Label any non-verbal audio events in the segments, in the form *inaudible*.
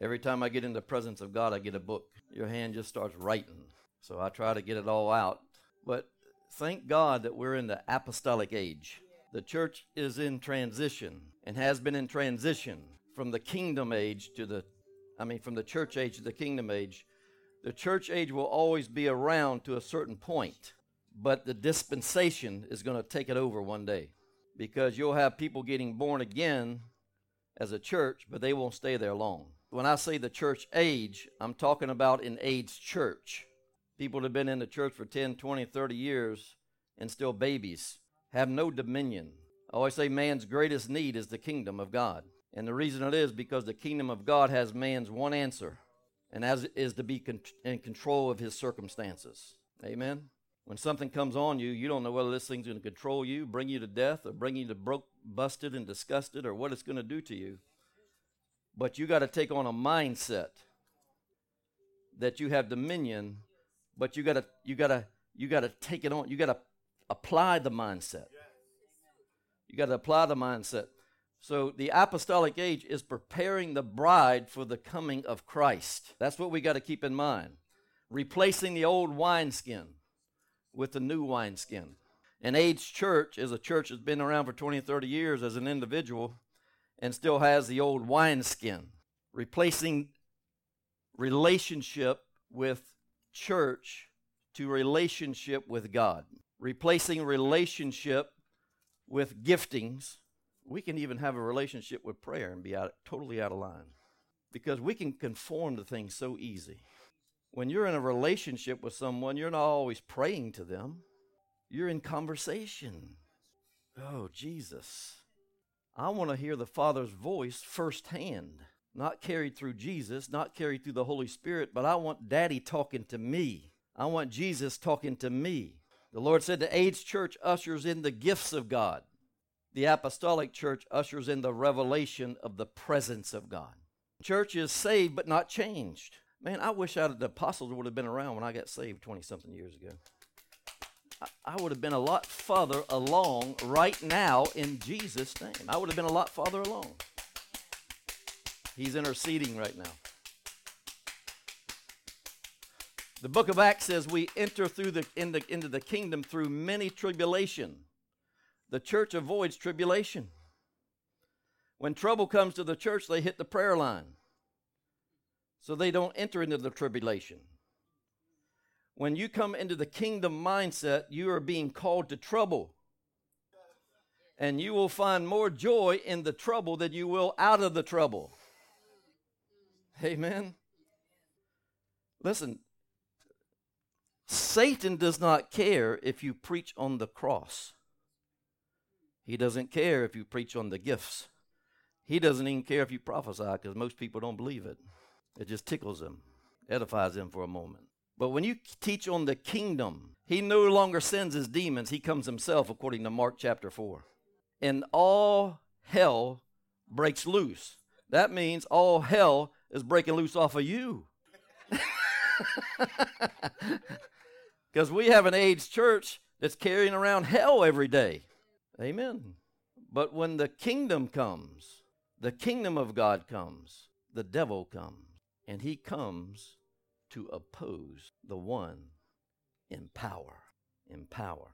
Every time I get in the presence of God, I get a book. Your hand just starts writing. So I try to get it all out. But thank God that we're in the apostolic age. The church is in transition and has been in transition from the kingdom age to the, I mean, from the church age to the kingdom age. The church age will always be around to a certain point, but the dispensation is going to take it over one day because you'll have people getting born again as a church, but they won't stay there long. When I say the church age, I'm talking about an age church. People that have been in the church for 10, 20, 30 years and still babies have no dominion. I always say man's greatest need is the kingdom of God. And the reason it is because the kingdom of God has man's one answer, and as is to be con- in control of his circumstances. Amen. When something comes on you, you don't know whether this thing's going to control you, bring you to death, or bring you to broke, busted, and disgusted, or what it's going to do to you. But you got to take on a mindset that you have dominion, but you got to you got to you got to take it on. You got to apply the mindset. You got to apply the mindset. So the apostolic age is preparing the bride for the coming of Christ. That's what we got to keep in mind. Replacing the old wineskin with the new wineskin. An aged church is a church that's been around for 20, 30 years as an individual and still has the old wineskin. Replacing relationship with church to relationship with God. Replacing relationship with giftings. We can even have a relationship with prayer and be out, totally out of line because we can conform to things so easy. When you're in a relationship with someone, you're not always praying to them, you're in conversation. Oh, Jesus. I want to hear the Father's voice firsthand, not carried through Jesus, not carried through the Holy Spirit, but I want Daddy talking to me. I want Jesus talking to me. The Lord said the AIDS church ushers in the gifts of God. The apostolic church ushers in the revelation of the presence of God. Church is saved but not changed. Man, I wish I'd, the apostles would have been around when I got saved 20 something years ago. I, I would have been a lot further along right now in Jesus' name. I would have been a lot farther along. He's interceding right now. The book of Acts says we enter through the, in the, into the kingdom through many tribulation. The church avoids tribulation. When trouble comes to the church, they hit the prayer line so they don't enter into the tribulation. When you come into the kingdom mindset, you are being called to trouble. And you will find more joy in the trouble than you will out of the trouble. Amen. Listen, Satan does not care if you preach on the cross. He doesn't care if you preach on the gifts. He doesn't even care if you prophesy because most people don't believe it. It just tickles them, edifies them for a moment. But when you teach on the kingdom, he no longer sends his demons, he comes himself, according to Mark chapter 4. And all hell breaks loose. That means all hell is breaking loose off of you. *laughs* Because we have an aged church that's carrying around hell every day. Amen. But when the kingdom comes, the kingdom of God comes, the devil comes and he comes to oppose the one in power. In power.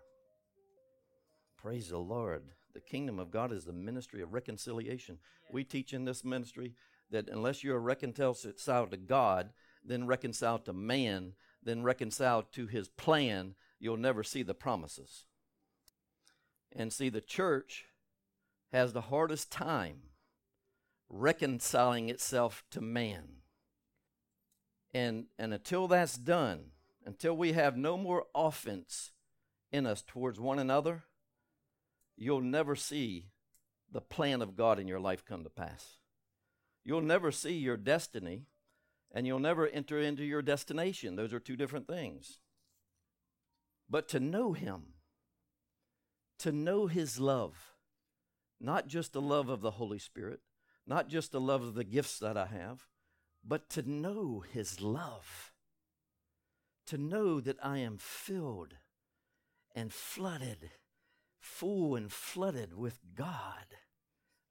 Praise the Lord. The kingdom of God is the ministry of reconciliation. We teach in this ministry that unless you're reconciled to God, then reconciled to man, then reconciled to his plan, you'll never see the promises. And see, the church has the hardest time reconciling itself to man. And, and until that's done, until we have no more offense in us towards one another, you'll never see the plan of God in your life come to pass. You'll never see your destiny, and you'll never enter into your destination. Those are two different things. But to know Him, to know His love, not just the love of the Holy Spirit, not just the love of the gifts that I have, but to know His love, to know that I am filled and flooded, full and flooded with God.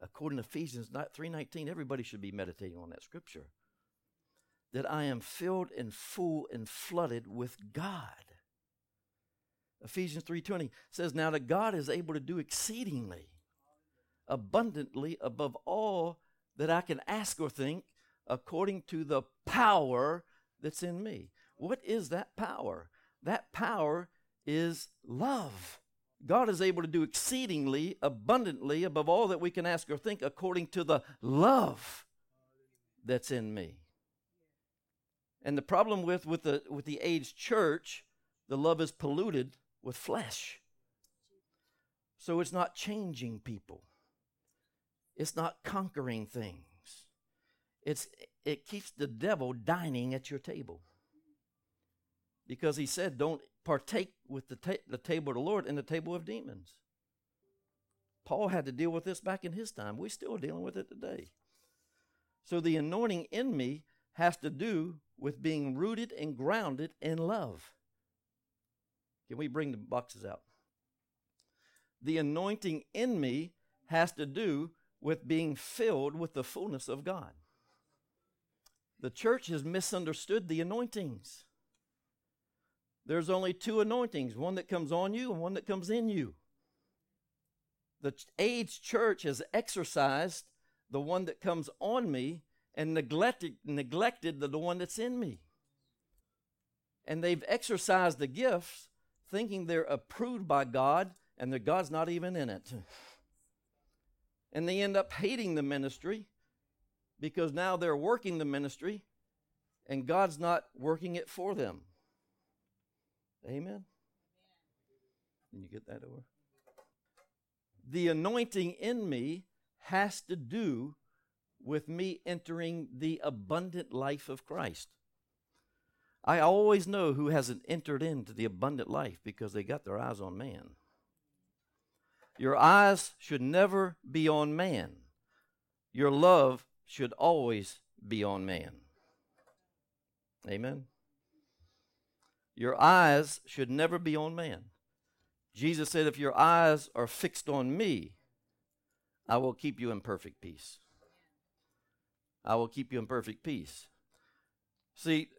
according to Ephesians 3:19, everybody should be meditating on that scripture. That I am filled and full and flooded with God. Ephesians 3:20 says now that God is able to do exceedingly abundantly above all that I can ask or think according to the power that's in me. What is that power? That power is love. God is able to do exceedingly abundantly above all that we can ask or think according to the love that's in me. And the problem with, with the with the aged church, the love is polluted with flesh. So it's not changing people. It's not conquering things. It's it keeps the devil dining at your table. Because he said, don't partake with the, ta- the table of the Lord and the table of demons. Paul had to deal with this back in his time. We're still dealing with it today. So the anointing in me has to do with being rooted and grounded in love. Can we bring the boxes out? The anointing in me has to do with being filled with the fullness of God. The church has misunderstood the anointings. There's only two anointings one that comes on you and one that comes in you. The aged church has exercised the one that comes on me and neglected, neglected the, the one that's in me. And they've exercised the gifts thinking they're approved by God and that God's not even in it. *laughs* And they end up hating the ministry because now they're working the ministry and God's not working it for them. Amen? Can you get that over? The anointing in me has to do with me entering the abundant life of Christ. I always know who hasn't entered into the abundant life because they got their eyes on man. Your eyes should never be on man. Your love should always be on man. Amen. Your eyes should never be on man. Jesus said, If your eyes are fixed on me, I will keep you in perfect peace. I will keep you in perfect peace. See,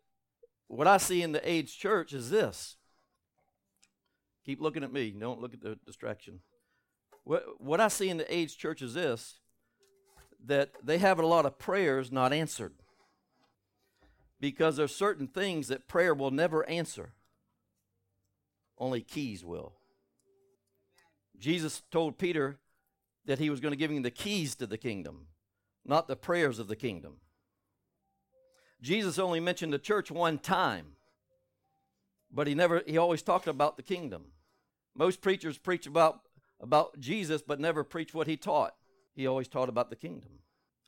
what I see in the age church is this. Keep looking at me. Don't look at the distraction. What, what I see in the age church is this that they have a lot of prayers not answered because there's certain things that prayer will never answer. Only keys will. Jesus told Peter that he was going to give him the keys to the kingdom, not the prayers of the kingdom. Jesus only mentioned the church one time, but he never he always talked about the kingdom. Most preachers preach about about Jesus but never preach what he taught. He always taught about the kingdom.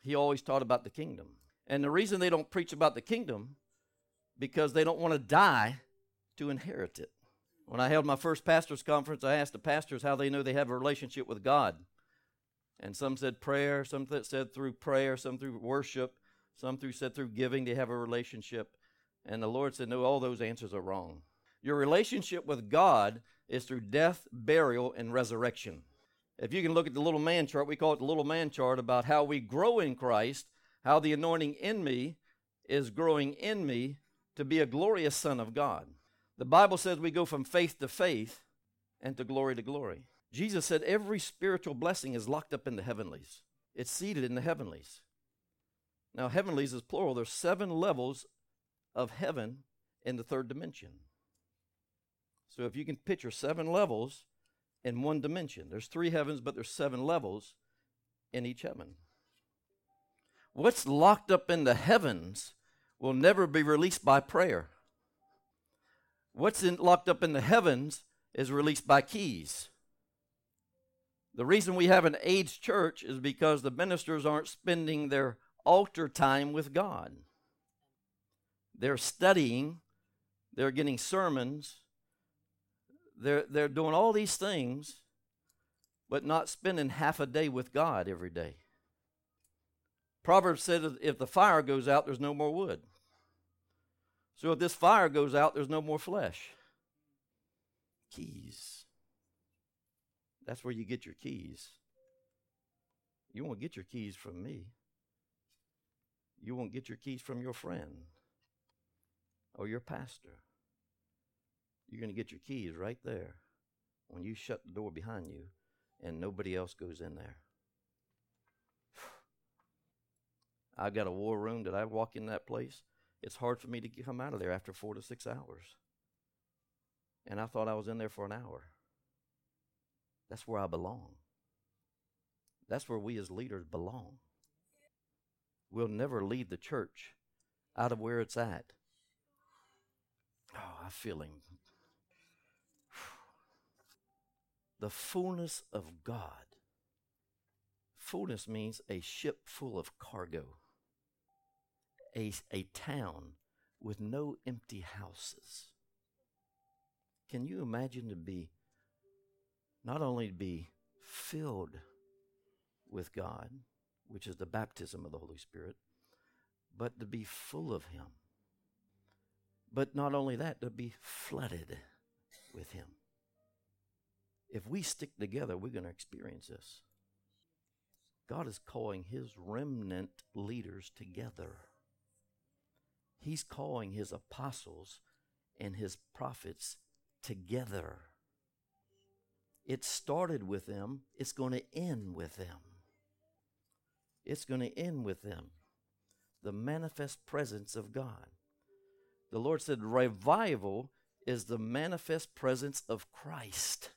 He always taught about the kingdom. And the reason they don't preach about the kingdom because they don't want to die to inherit it. When I held my first pastors conference, I asked the pastors how they know they have a relationship with God. And some said prayer, some said through prayer, some through worship, some through said through giving they have a relationship. And the Lord said, No, all those answers are wrong. Your relationship with God is through death, burial, and resurrection. If you can look at the little man chart, we call it the little man chart about how we grow in Christ how the anointing in me is growing in me to be a glorious son of God. The Bible says we go from faith to faith and to glory to glory. Jesus said every spiritual blessing is locked up in the heavenlies. It's seated in the heavenlies. Now, heavenlies is plural. There's seven levels of heaven in the third dimension. So if you can picture seven levels in one dimension, there's three heavens, but there's seven levels in each heaven. What's locked up in the heavens will never be released by prayer. What's in, locked up in the heavens is released by keys. The reason we have an aged church is because the ministers aren't spending their altar time with God. They're studying, they're getting sermons, they're, they're doing all these things, but not spending half a day with God every day. Proverbs said if the fire goes out, there's no more wood. So if this fire goes out, there's no more flesh. Keys. That's where you get your keys. You won't get your keys from me. You won't get your keys from your friend or your pastor. You're going to get your keys right there when you shut the door behind you and nobody else goes in there. *sighs* I've got a war room that I walk in that place. It's hard for me to come out of there after four to six hours. And I thought I was in there for an hour. That's where I belong. That's where we as leaders belong. We'll never lead the church out of where it's at. Oh, I feel him. The fullness of God. Fullness means a ship full of cargo, a, a town with no empty houses. Can you imagine to be not only to be filled with God, which is the baptism of the Holy Spirit, but to be full of Him. But not only that, to be flooded with Him. If we stick together, we're going to experience this. God is calling His remnant leaders together. He's calling His apostles and His prophets together. It started with them, it's going to end with them. It's going to end with them. The manifest presence of God. The Lord said, revival is the manifest presence of Christ.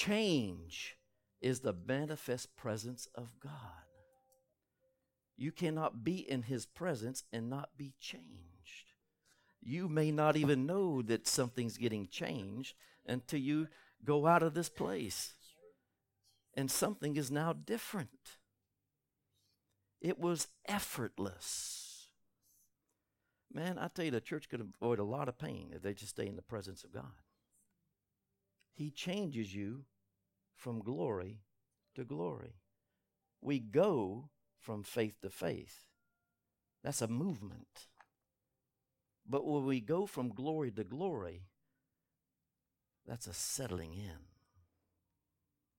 Change is the manifest presence of God. You cannot be in His presence and not be changed. You may not even know that something's getting changed until you go out of this place. And something is now different. It was effortless. Man, I tell you, the church could avoid a lot of pain if they just stay in the presence of God. He changes you from glory to glory. We go from faith to faith. That's a movement. But when we go from glory to glory, that's a settling in.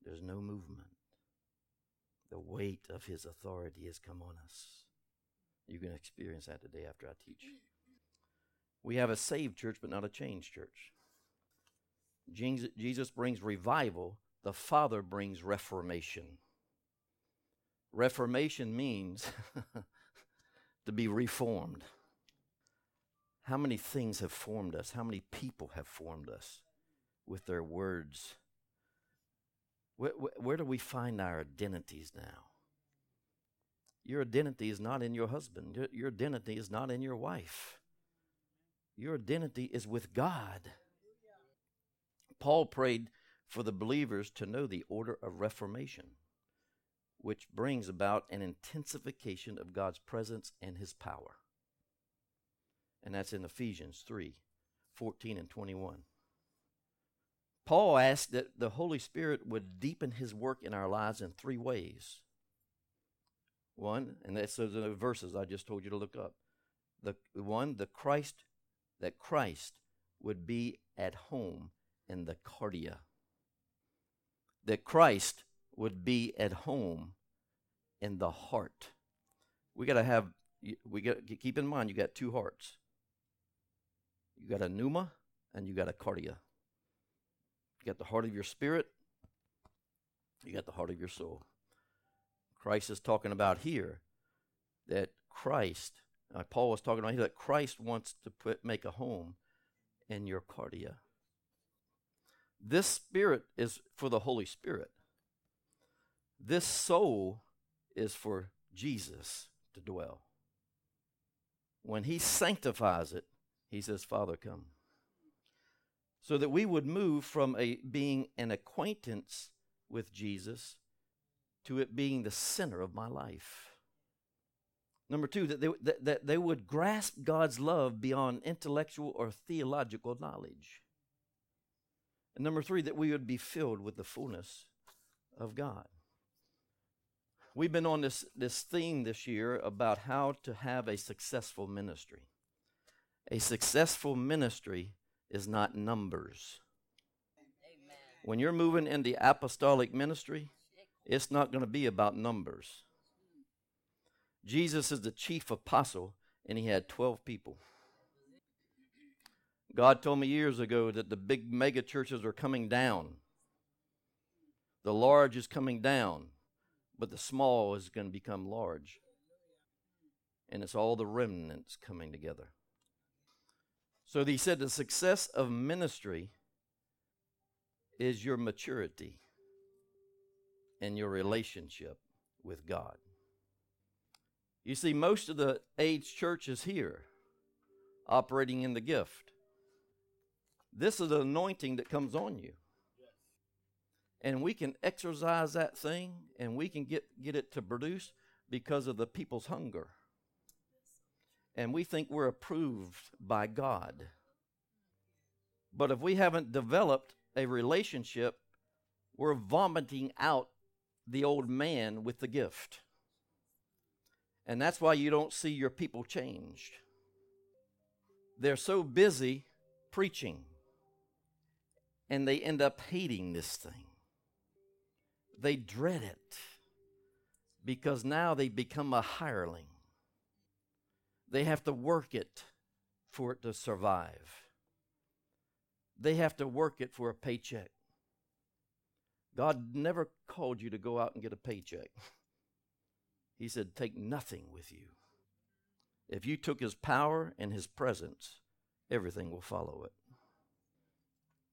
There's no movement. The weight of his authority has come on us. You can experience that today after I teach. We have a saved church, but not a changed church. Jesus brings revival, the Father brings reformation. Reformation means *laughs* to be reformed. How many things have formed us? How many people have formed us with their words? Where, where, where do we find our identities now? Your identity is not in your husband. Your, your identity is not in your wife. Your identity is with God. Paul prayed for the believers to know the order of reformation, which brings about an intensification of God's presence and his power. And that's in Ephesians 3 14 and 21. Paul asked that the Holy Spirit would deepen his work in our lives in three ways. One, and that's those are the verses I just told you to look up. The one, the Christ, that Christ would be at home in the cardia. That Christ would be at home in the heart. We got to have we got keep in mind you got two hearts. You got a pneuma and you got a cardia. You got the heart of your spirit, you got the heart of your soul. Christ is talking about here that Christ, uh, Paul was talking about here that Christ wants to put make a home in your cardia. This spirit is for the Holy Spirit. This soul is for Jesus to dwell. When he sanctifies it, he says, Father, come. So that we would move from a being an acquaintance with Jesus to it being the center of my life. Number two, that they, that, that they would grasp God's love beyond intellectual or theological knowledge. And number three, that we would be filled with the fullness of God. We've been on this, this theme this year about how to have a successful ministry. A successful ministry is not numbers. Amen. When you're moving in the apostolic ministry, It's not going to be about numbers. Hmm. Jesus is the chief apostle, and he had 12 people. God told me years ago that the big mega churches are coming down. The large is coming down, but the small is going to become large. And it's all the remnants coming together. So he said the success of ministry is your maturity and your relationship with God. You see, most of the age churches here operating in the gift. This is an anointing that comes on you. And we can exercise that thing and we can get, get it to produce because of the people's hunger. And we think we're approved by God. But if we haven't developed a relationship, we're vomiting out the old man with the gift. And that's why you don't see your people changed. They're so busy preaching, and they end up hating this thing. They dread it because now they become a hireling. They have to work it for it to survive. They have to work it for a paycheck. God never called you to go out and get a paycheck. *laughs* He said, Take nothing with you. If you took his power and his presence, everything will follow it.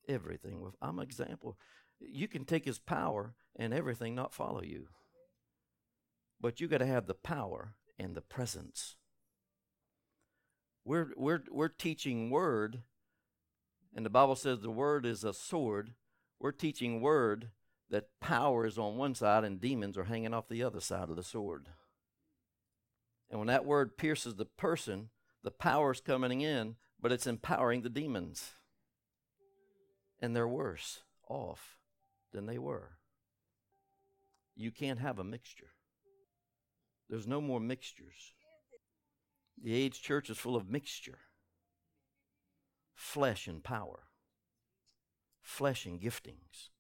Everything will. I'm an example. You can take his power and everything not follow you. But you got to have the power and the presence. We're, we're, we're teaching word, and the Bible says the word is a sword. We're teaching word that power is on one side and demons are hanging off the other side of the sword. And when that word pierces the person, the power is coming in, but it's empowering the demons. And they're worse off than they were. You can't have a mixture. There's no more mixtures. The age church is full of mixture flesh and power, flesh and giftings.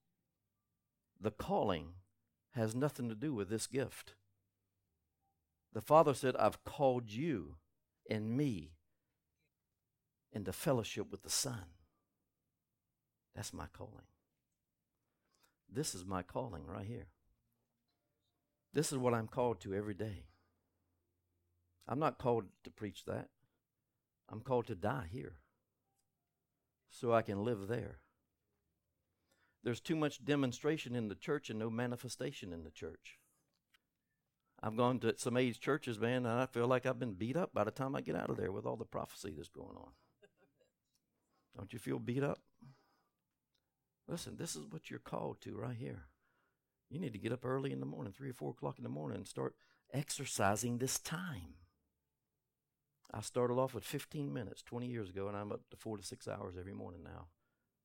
The calling has nothing to do with this gift. The Father said, I've called you and me into fellowship with the Son. That's my calling. This is my calling right here. This is what I'm called to every day. I'm not called to preach that. I'm called to die here so I can live there. There's too much demonstration in the church and no manifestation in the church. I've gone to some age churches, man, and I feel like I've been beat up by the time I get out of there with all the prophecy that's going on. Don't you feel beat up? Listen, this is what you're called to right here. You need to get up early in the morning, three or four o'clock in the morning, and start exercising this time. I started off with 15 minutes 20 years ago, and I'm up to four to six hours every morning now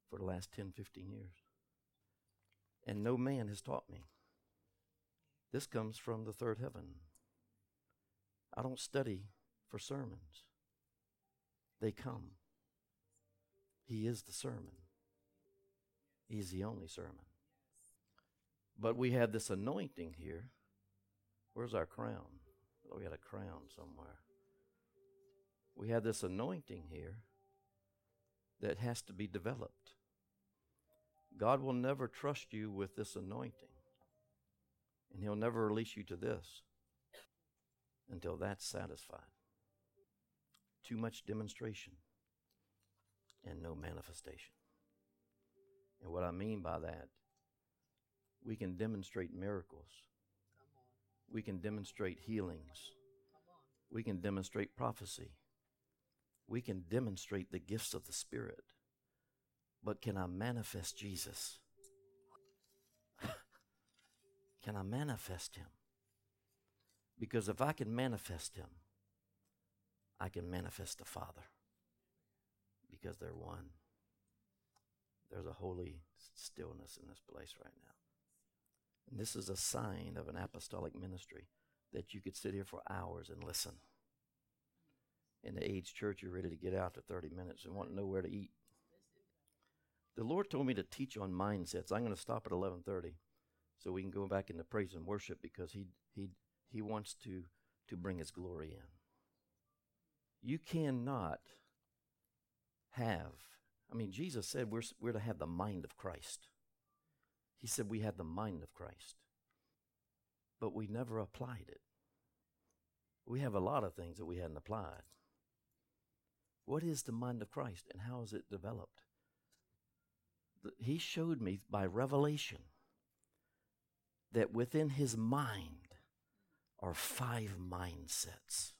for the last 10, 15 years. And no man has taught me. This comes from the third heaven. I don't study for sermons, they come. He is the sermon, He's the only sermon. But we have this anointing here. Where's our crown? Oh, we had a crown somewhere. We have this anointing here that has to be developed. God will never trust you with this anointing. And He'll never release you to this until that's satisfied. Too much demonstration and no manifestation. And what I mean by that, we can demonstrate miracles, we can demonstrate healings, we can demonstrate prophecy, we can demonstrate the gifts of the Spirit. But can I manifest Jesus? *laughs* can I manifest Him? Because if I can manifest Him, I can manifest the Father. Because they're one. There's a holy stillness in this place right now. And this is a sign of an apostolic ministry that you could sit here for hours and listen. In the age church, you're ready to get out to 30 minutes and want to know where to eat. The Lord told me to teach on mindsets. I'm going to stop at 11:30. so we can go back into praise and worship because he he he wants to to bring his glory in. You cannot have I mean Jesus said we're we're to have the mind of Christ. He said we had the mind of Christ. But we never applied it. We have a lot of things that we hadn't applied. What is the mind of Christ and how is it developed? He showed me by revelation that within his mind are five mindsets.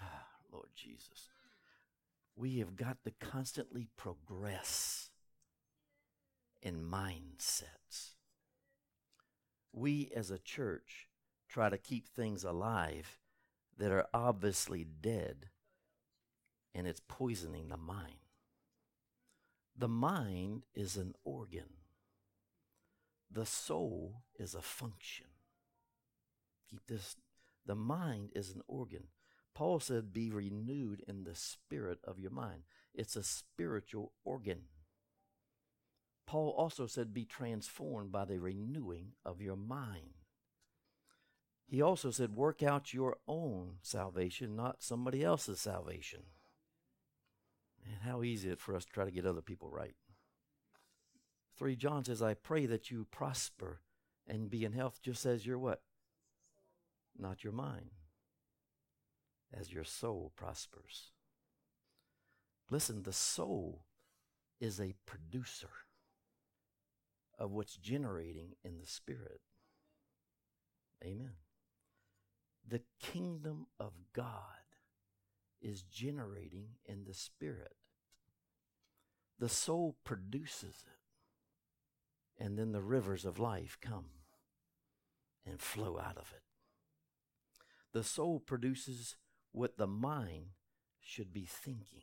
Ah, Lord Jesus. We have got to constantly progress in mindsets. We as a church try to keep things alive that are obviously dead, and it's poisoning the mind. The mind is an organ. The soul is a function. Keep this. The mind is an organ. Paul said, Be renewed in the spirit of your mind. It's a spiritual organ. Paul also said, Be transformed by the renewing of your mind. He also said, Work out your own salvation, not somebody else's salvation. And how easy it for us to try to get other people right. 3 John says, I pray that you prosper and be in health just as your what? Not your mind. As your soul prospers. Listen, the soul is a producer of what's generating in the spirit. Amen. The kingdom of God is generating in the spirit. The soul produces it. And then the rivers of life come and flow out of it. The soul produces what the mind should be thinking.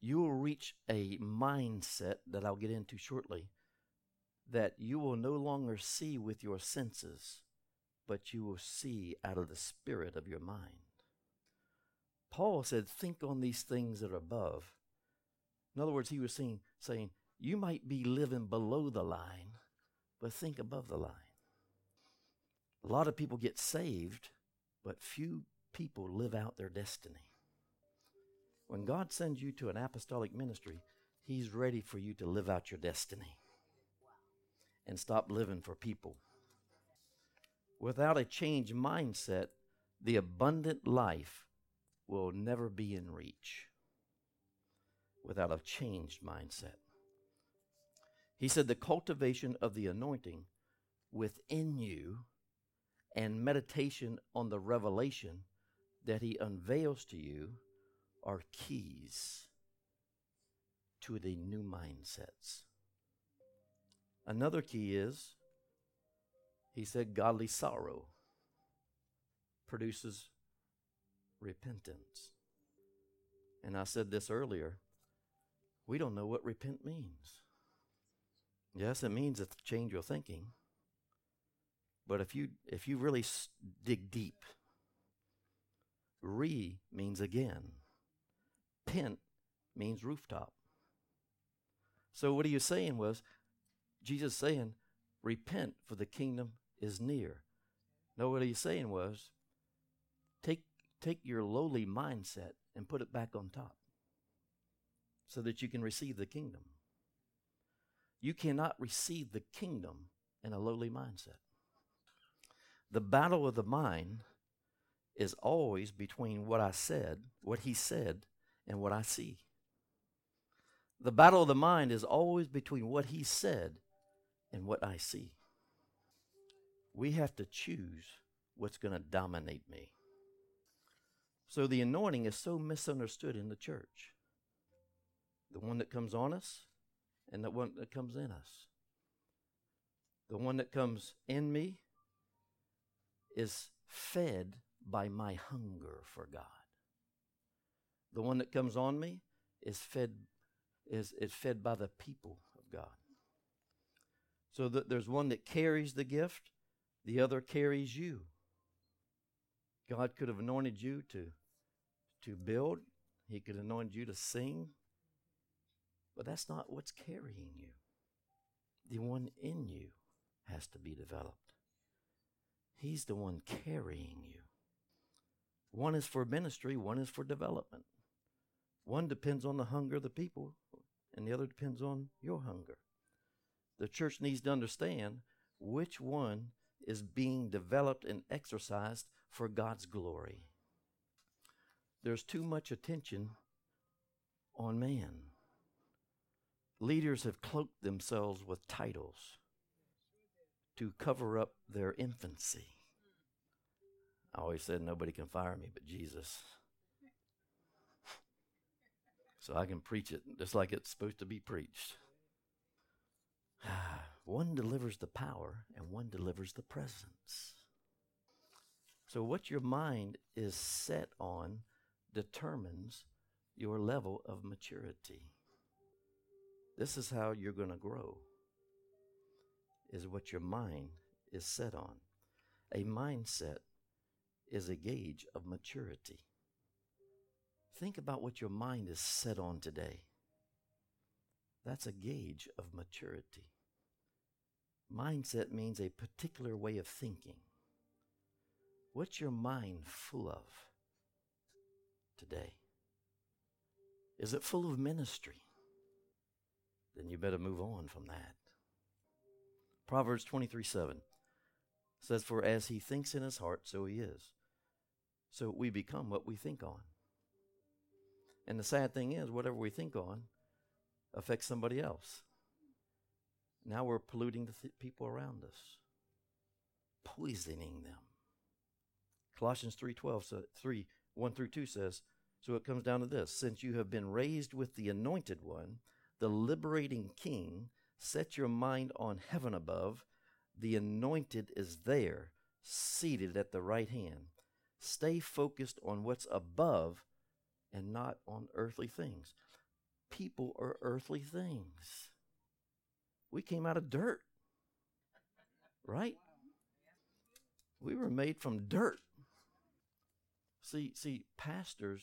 You will reach a mindset that I'll get into shortly that you will no longer see with your senses, but you will see out of the spirit of your mind. Paul said, Think on these things that are above. In other words, he was saying, saying, You might be living below the line, but think above the line. A lot of people get saved, but few people live out their destiny. When God sends you to an apostolic ministry, He's ready for you to live out your destiny and stop living for people. Without a changed mindset, the abundant life will never be in reach without a changed mindset. He said the cultivation of the anointing within you and meditation on the revelation that he unveils to you are keys to the new mindsets. Another key is he said godly sorrow produces repentance. And I said this earlier. We don't know what repent means. Yes, it means to change your thinking. But if you if you really dig deep, re means again. Pent means rooftop. So what he was saying was Jesus saying, repent for the kingdom is near. No, what he's saying was, take take your lowly mindset and put it back on top so that you can receive the kingdom. You cannot receive the kingdom in a lowly mindset. The battle of the mind is always between what I said, what he said, and what I see. The battle of the mind is always between what he said and what I see. We have to choose what's going to dominate me. So the anointing is so misunderstood in the church. The one that comes on us and the one that comes in us. The one that comes in me is fed by my hunger for God. The one that comes on me is fed is, is fed by the people of God. So that there's one that carries the gift, the other carries you. God could have anointed you to, to build, He could anoint you to sing, but that's not what's carrying you. The one in you has to be developed. He's the one carrying you. One is for ministry, one is for development. One depends on the hunger of the people, and the other depends on your hunger. The church needs to understand which one is being developed and exercised for God's glory. There's too much attention on man. Leaders have cloaked themselves with titles to cover up their infancy. I always said nobody can fire me but Jesus. *laughs* So I can preach it just like it's supposed to be preached. *sighs* one delivers the power and one delivers the presence. So, what your mind is set on determines your level of maturity. This is how you're going to grow, is what your mind is set on. A mindset is a gauge of maturity. Think about what your mind is set on today. That's a gauge of maturity. Mindset means a particular way of thinking. What's your mind full of today? Is it full of ministry? Then you better move on from that. Proverbs 23 7 says, For as he thinks in his heart, so he is. So we become what we think on. And the sad thing is, whatever we think on affects somebody else. Now we're polluting the th- people around us, poisoning them. Colossians 3:12 so 3 1 through 2 says, so it comes down to this, since you have been raised with the anointed one, the liberating king, set your mind on heaven above, the anointed is there, seated at the right hand. Stay focused on what's above and not on earthly things. People are earthly things. We came out of dirt, right? We were made from dirt. See, see, pastors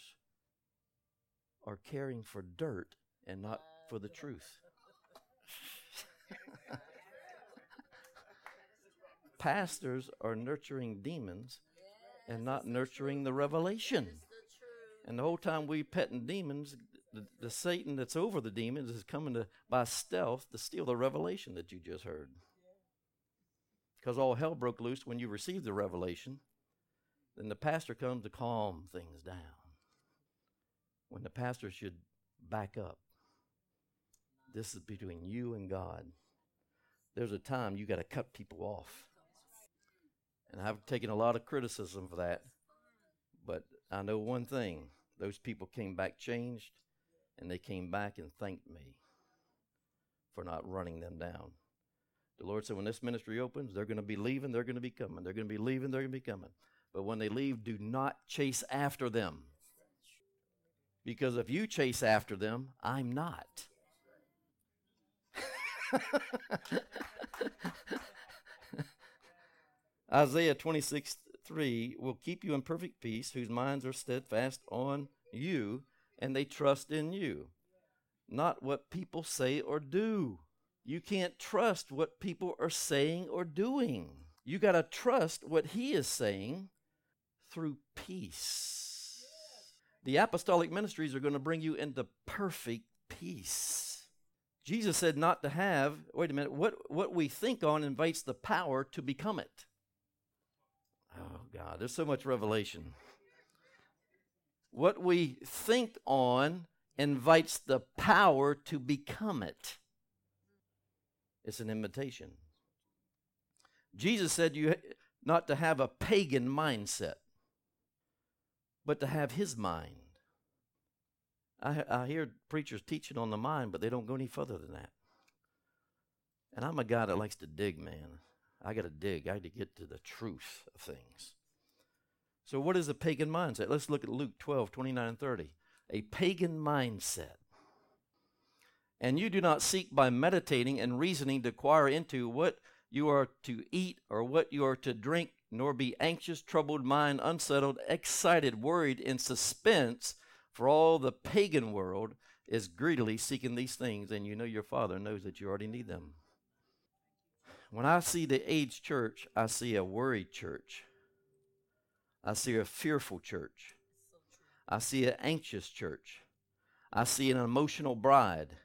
are caring for dirt and not for the truth. *laughs* pastors are nurturing demons and not nurturing the revelation. And the whole time we petting demons, the, the Satan that's over the demons is coming to by stealth to steal the revelation that you just heard. Because all hell broke loose when you received the revelation. Then the pastor comes to calm things down. When the pastor should back up. This is between you and God. There's a time you got to cut people off. And I've taken a lot of criticism for that. But I know one thing those people came back changed and they came back and thanked me for not running them down. The Lord said, when this ministry opens, they're going to be leaving, they're going to be coming. They're going to be leaving, they're going to be coming. But when they leave, do not chase after them. Because if you chase after them, I'm not. *laughs* Isaiah 26 3 will keep you in perfect peace, whose minds are steadfast on you and they trust in you, not what people say or do. You can't trust what people are saying or doing. You got to trust what He is saying through peace. The apostolic ministries are going to bring you into perfect peace. Jesus said not to have, wait a minute, what, what we think on invites the power to become it. Oh, God, there's so much revelation. What we think on invites the power to become it. It's an invitation. Jesus said you not to have a pagan mindset, but to have his mind. I, I hear preachers teaching on the mind, but they don't go any further than that. And I'm a guy that likes to dig, man. I got to dig. I got to get to the truth of things. So, what is a pagan mindset? Let's look at Luke 12, 29 and 30. A pagan mindset. And you do not seek by meditating and reasoning to acquire into what you are to eat or what you are to drink, nor be anxious, troubled mind, unsettled, excited, worried, in suspense, for all the pagan world is greedily seeking these things, and you know your Father knows that you already need them. When I see the aged church, I see a worried church. I see a fearful church. I see an anxious church. I see an emotional bride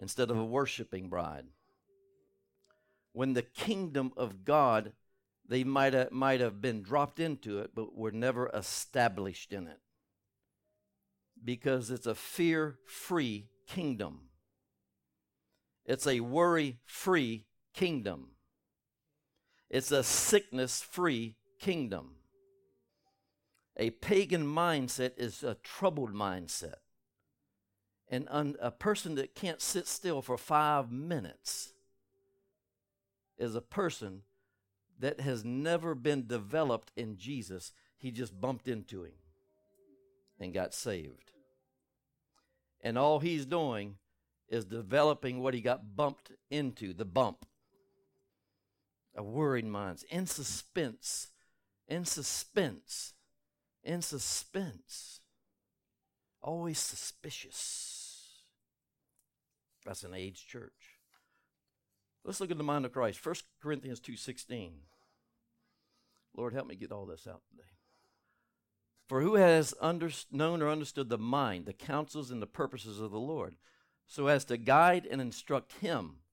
instead of a worshiping bride. When the kingdom of God, they might have, might have been dropped into it, but were never established in it. Because it's a fear free kingdom, it's a worry free kingdom, it's a sickness free kingdom. A pagan mindset is a troubled mindset. And un, a person that can't sit still for five minutes is a person that has never been developed in Jesus. He just bumped into him and got saved. And all he's doing is developing what he got bumped into the bump. A worried mind, in suspense, in suspense in suspense, always suspicious. That's an aged church. Let's look at the mind of Christ. 1 Corinthians 2:16. Lord, help me get all this out today. For who has under, known or understood the mind, the counsels and the purposes of the Lord, so as to guide and instruct him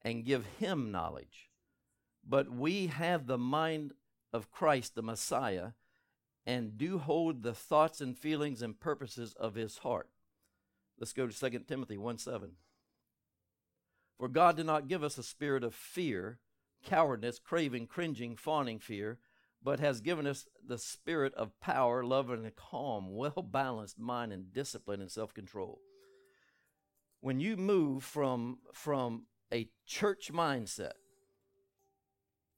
and give him knowledge? But we have the mind of Christ, the Messiah, and do hold the thoughts and feelings and purposes of his heart. Let's go to 2 Timothy 1 7. For God did not give us a spirit of fear, cowardness, craving, cringing, fawning fear, but has given us the spirit of power, love, and a calm, well balanced mind and discipline and self control. When you move from, from a church mindset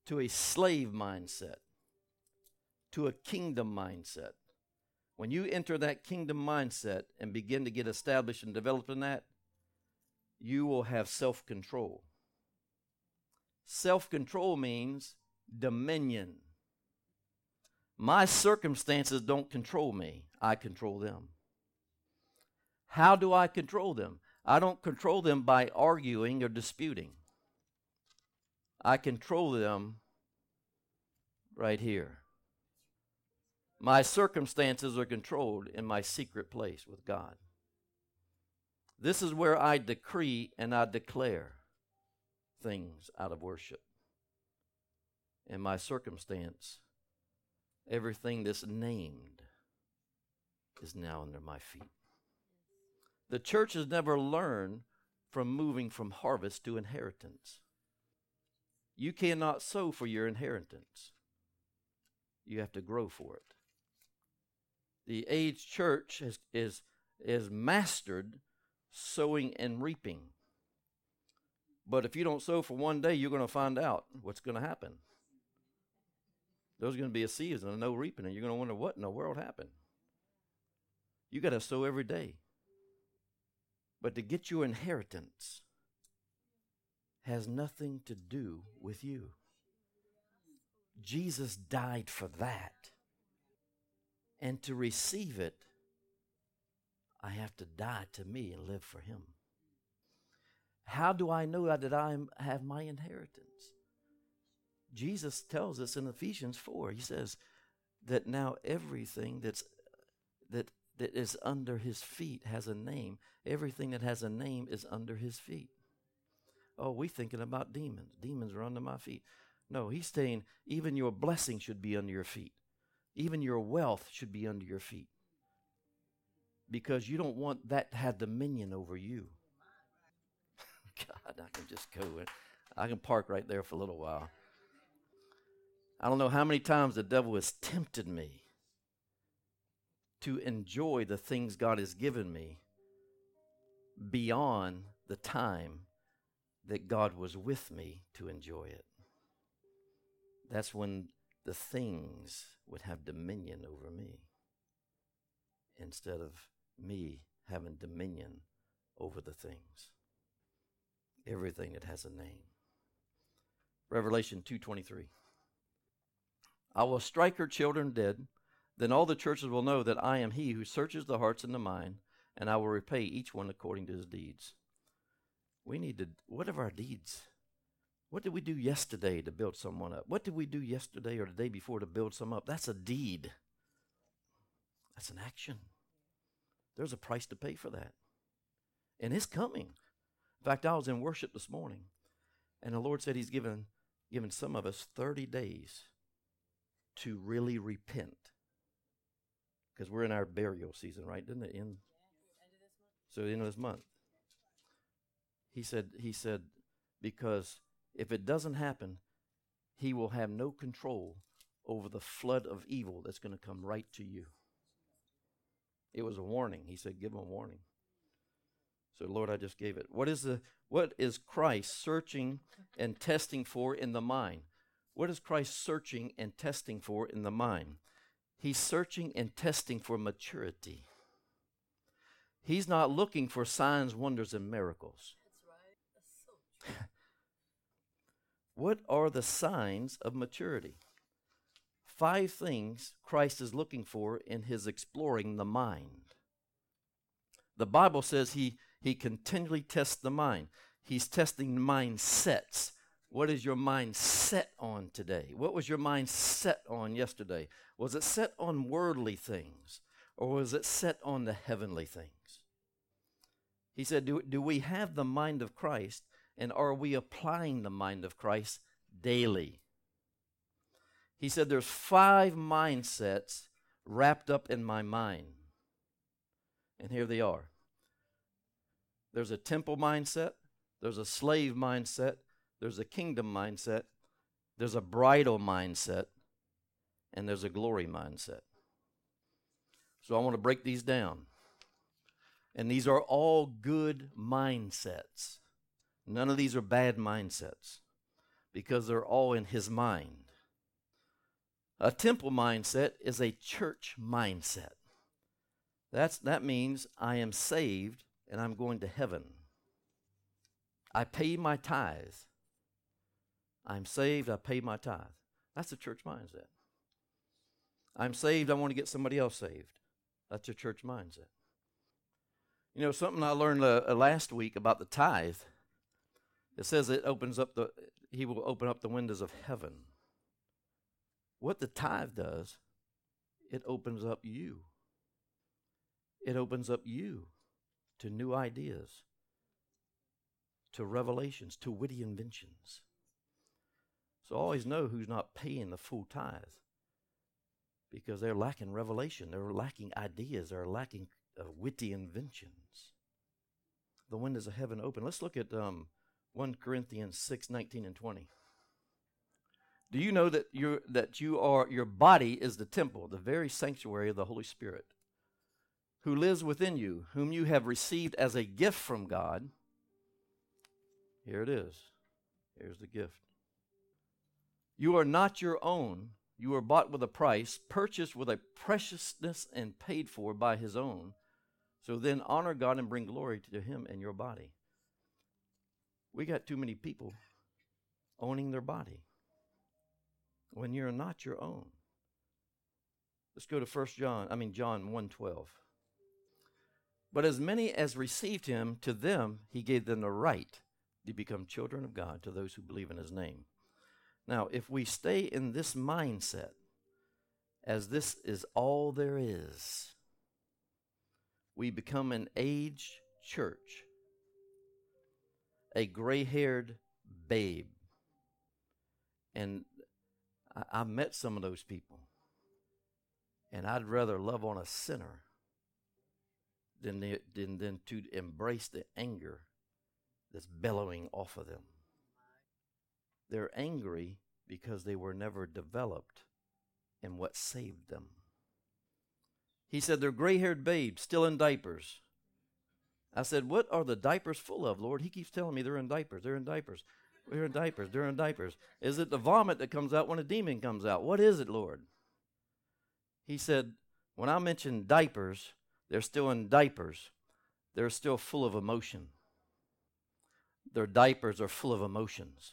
to a slave mindset, to a kingdom mindset. When you enter that kingdom mindset and begin to get established and developed in that, you will have self control. Self control means dominion. My circumstances don't control me, I control them. How do I control them? I don't control them by arguing or disputing. I control them right here. My circumstances are controlled in my secret place with God. This is where I decree and I declare things out of worship. In my circumstance, everything that's named is now under my feet. The church has never learned from moving from harvest to inheritance. You cannot sow for your inheritance, you have to grow for it the aged church is, is, is mastered sowing and reaping. But if you don't sow for one day, you're going to find out what's going to happen. There's going to be a season of no reaping, and you're going to wonder what in the world happened. You got to sow every day. But to get your inheritance has nothing to do with you. Jesus died for that. And to receive it, I have to die to me and live for Him. How do I know that I have my inheritance? Jesus tells us in Ephesians 4, he says that now everything that's that that is under his feet has a name. Everything that has a name is under his feet. Oh, we thinking about demons. Demons are under my feet. No, he's saying even your blessing should be under your feet. Even your wealth should be under your feet because you don't want that to have dominion over you. *laughs* God, I can just go. I can park right there for a little while. I don't know how many times the devil has tempted me to enjoy the things God has given me beyond the time that God was with me to enjoy it. That's when the things would have dominion over me instead of me having dominion over the things. Everything that has a name. Revelation 2.23 i will strike her children dead. Then all the churches will know that i am he who searches the hearts and the mind and i will repay each one according to his deeds we need to what are our deeds What did we do yesterday to build someone up? What did we do yesterday or the day before to build some up? That's a deed. That's an action. There's a price to pay for that. And it's coming. In fact, I was in worship this morning, and the Lord said He's given, given some of us 30 days to really repent. Because we're in our burial season, right? Didn't it end? So the end of this month. He said, he said, because if it doesn't happen, he will have no control over the flood of evil that's going to come right to you. It was a warning. He said, give them a warning. So Lord, I just gave it. What is the what is Christ searching and testing for in the mind? What is Christ searching and testing for in the mind? He's searching and testing for maturity. He's not looking for signs, wonders, and miracles. That's right. That's so what are the signs of maturity? Five things Christ is looking for in his exploring the mind. The Bible says he, he continually tests the mind. He's testing mindsets. What is your mind set on today? What was your mind set on yesterday? Was it set on worldly things or was it set on the heavenly things? He said, Do, do we have the mind of Christ and are we applying the mind of Christ daily? He said, There's five mindsets wrapped up in my mind. And here they are there's a temple mindset, there's a slave mindset, there's a kingdom mindset, there's a bridal mindset, and there's a glory mindset. So I want to break these down. And these are all good mindsets. None of these are bad mindsets because they're all in his mind. A temple mindset is a church mindset. That's, that means I am saved and I'm going to heaven. I pay my tithe. I'm saved, I pay my tithe. That's a church mindset. I'm saved, I want to get somebody else saved. That's a church mindset. You know, something I learned uh, last week about the tithe. It says it opens up the, he will open up the windows of heaven. What the tithe does, it opens up you. It opens up you to new ideas, to revelations, to witty inventions. So always know who's not paying the full tithe because they're lacking revelation, they're lacking ideas, they're lacking uh, witty inventions. The windows of heaven open. Let's look at um, 1 Corinthians 6 19 and 20. Do you know that you that you are your body is the temple, the very sanctuary of the Holy Spirit, who lives within you, whom you have received as a gift from God? Here it is. Here's the gift. You are not your own. You are bought with a price, purchased with a preciousness, and paid for by his own. So then honor God and bring glory to him in your body. We got too many people owning their body when you're not your own. Let's go to First John, I mean John 1:12. But as many as received him, to them he gave them the right to become children of God to those who believe in his name. Now, if we stay in this mindset, as this is all there is, we become an aged church, a gray haired babe. And I, I met some of those people, and I'd rather love on a sinner than, the, than, than to embrace the anger that's bellowing off of them. They're angry because they were never developed in what saved them. He said, They're gray haired babes, still in diapers. I said, What are the diapers full of, Lord? He keeps telling me they're in diapers. They're in diapers. They're in diapers. They're in diapers. Is it the vomit that comes out when a demon comes out? What is it, Lord? He said, When I mention diapers, they're still in diapers. They're still full of emotion. Their diapers are full of emotions.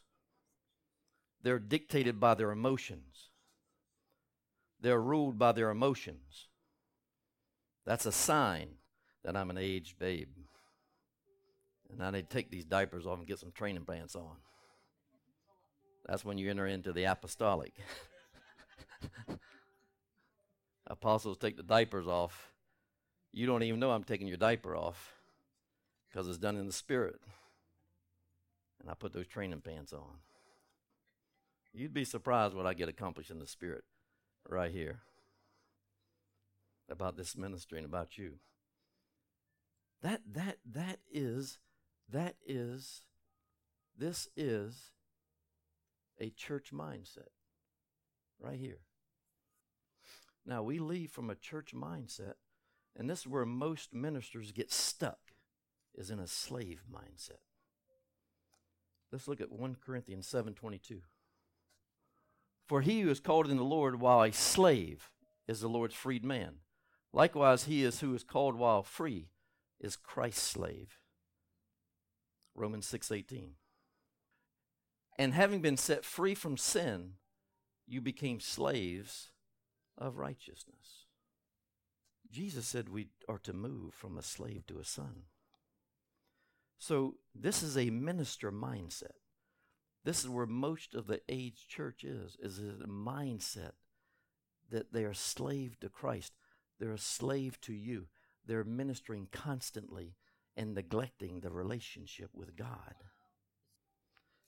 They're dictated by their emotions. They're ruled by their emotions. That's a sign that I'm an aged babe. And I need to take these diapers off and get some training pants on. That's when you enter into the apostolic. *laughs* Apostles take the diapers off. You don't even know I'm taking your diaper off because it's done in the spirit. And I put those training pants on. You'd be surprised what I get accomplished in the spirit right here about this ministry and about you. That that that is that is this is a church mindset right here. Now we leave from a church mindset and this is where most ministers get stuck is in a slave mindset. Let's look at 1 Corinthians 7:22. For he who is called in the Lord while a slave is the Lord's freed man. Likewise, he is who is called while free is Christ's slave. Romans 6:18. And having been set free from sin, you became slaves of righteousness. Jesus said we are to move from a slave to a son. So, this is a minister mindset. This is where most of the age church is, is a mindset that they are slave to Christ. They're a slave to you. They're ministering constantly and neglecting the relationship with God.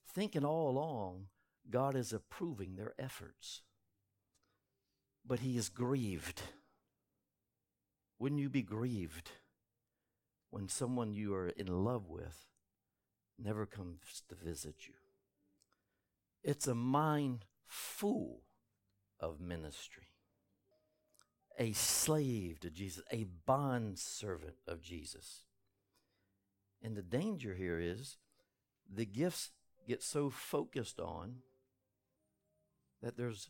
Thinking all along God is approving their efforts. But he is grieved. Wouldn't you be grieved when someone you are in love with never comes to visit you? It's a mind full of ministry. A slave to Jesus, a bond servant of Jesus. And the danger here is the gifts get so focused on that there's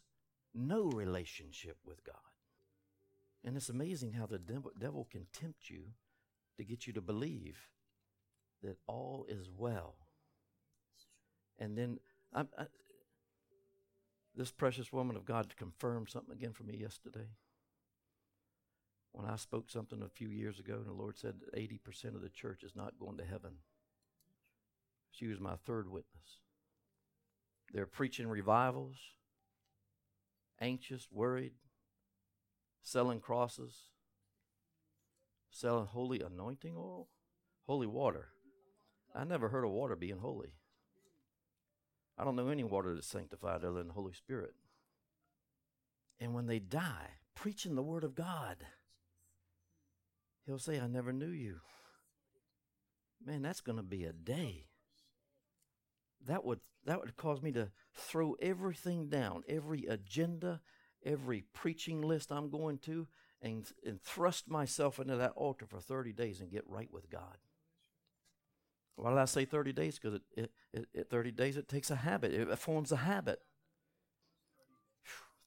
no relationship with God. And it's amazing how the devil can tempt you to get you to believe that all is well. And then I, I, this precious woman of God confirmed something again for me yesterday. When I spoke something a few years ago, and the Lord said 80% of the church is not going to heaven. She was my third witness. They're preaching revivals, anxious, worried, selling crosses, selling holy anointing oil, holy water. I never heard of water being holy. I don't know any water that's sanctified other than the Holy Spirit. And when they die, preaching the Word of God, He'll say, I never knew you. Man, that's going to be a day. That would, that would cause me to throw everything down, every agenda, every preaching list I'm going to, and, and thrust myself into that altar for 30 days and get right with God. Why did I say 30 days? Because it, it, it, 30 days, it takes a habit. It, it forms a habit.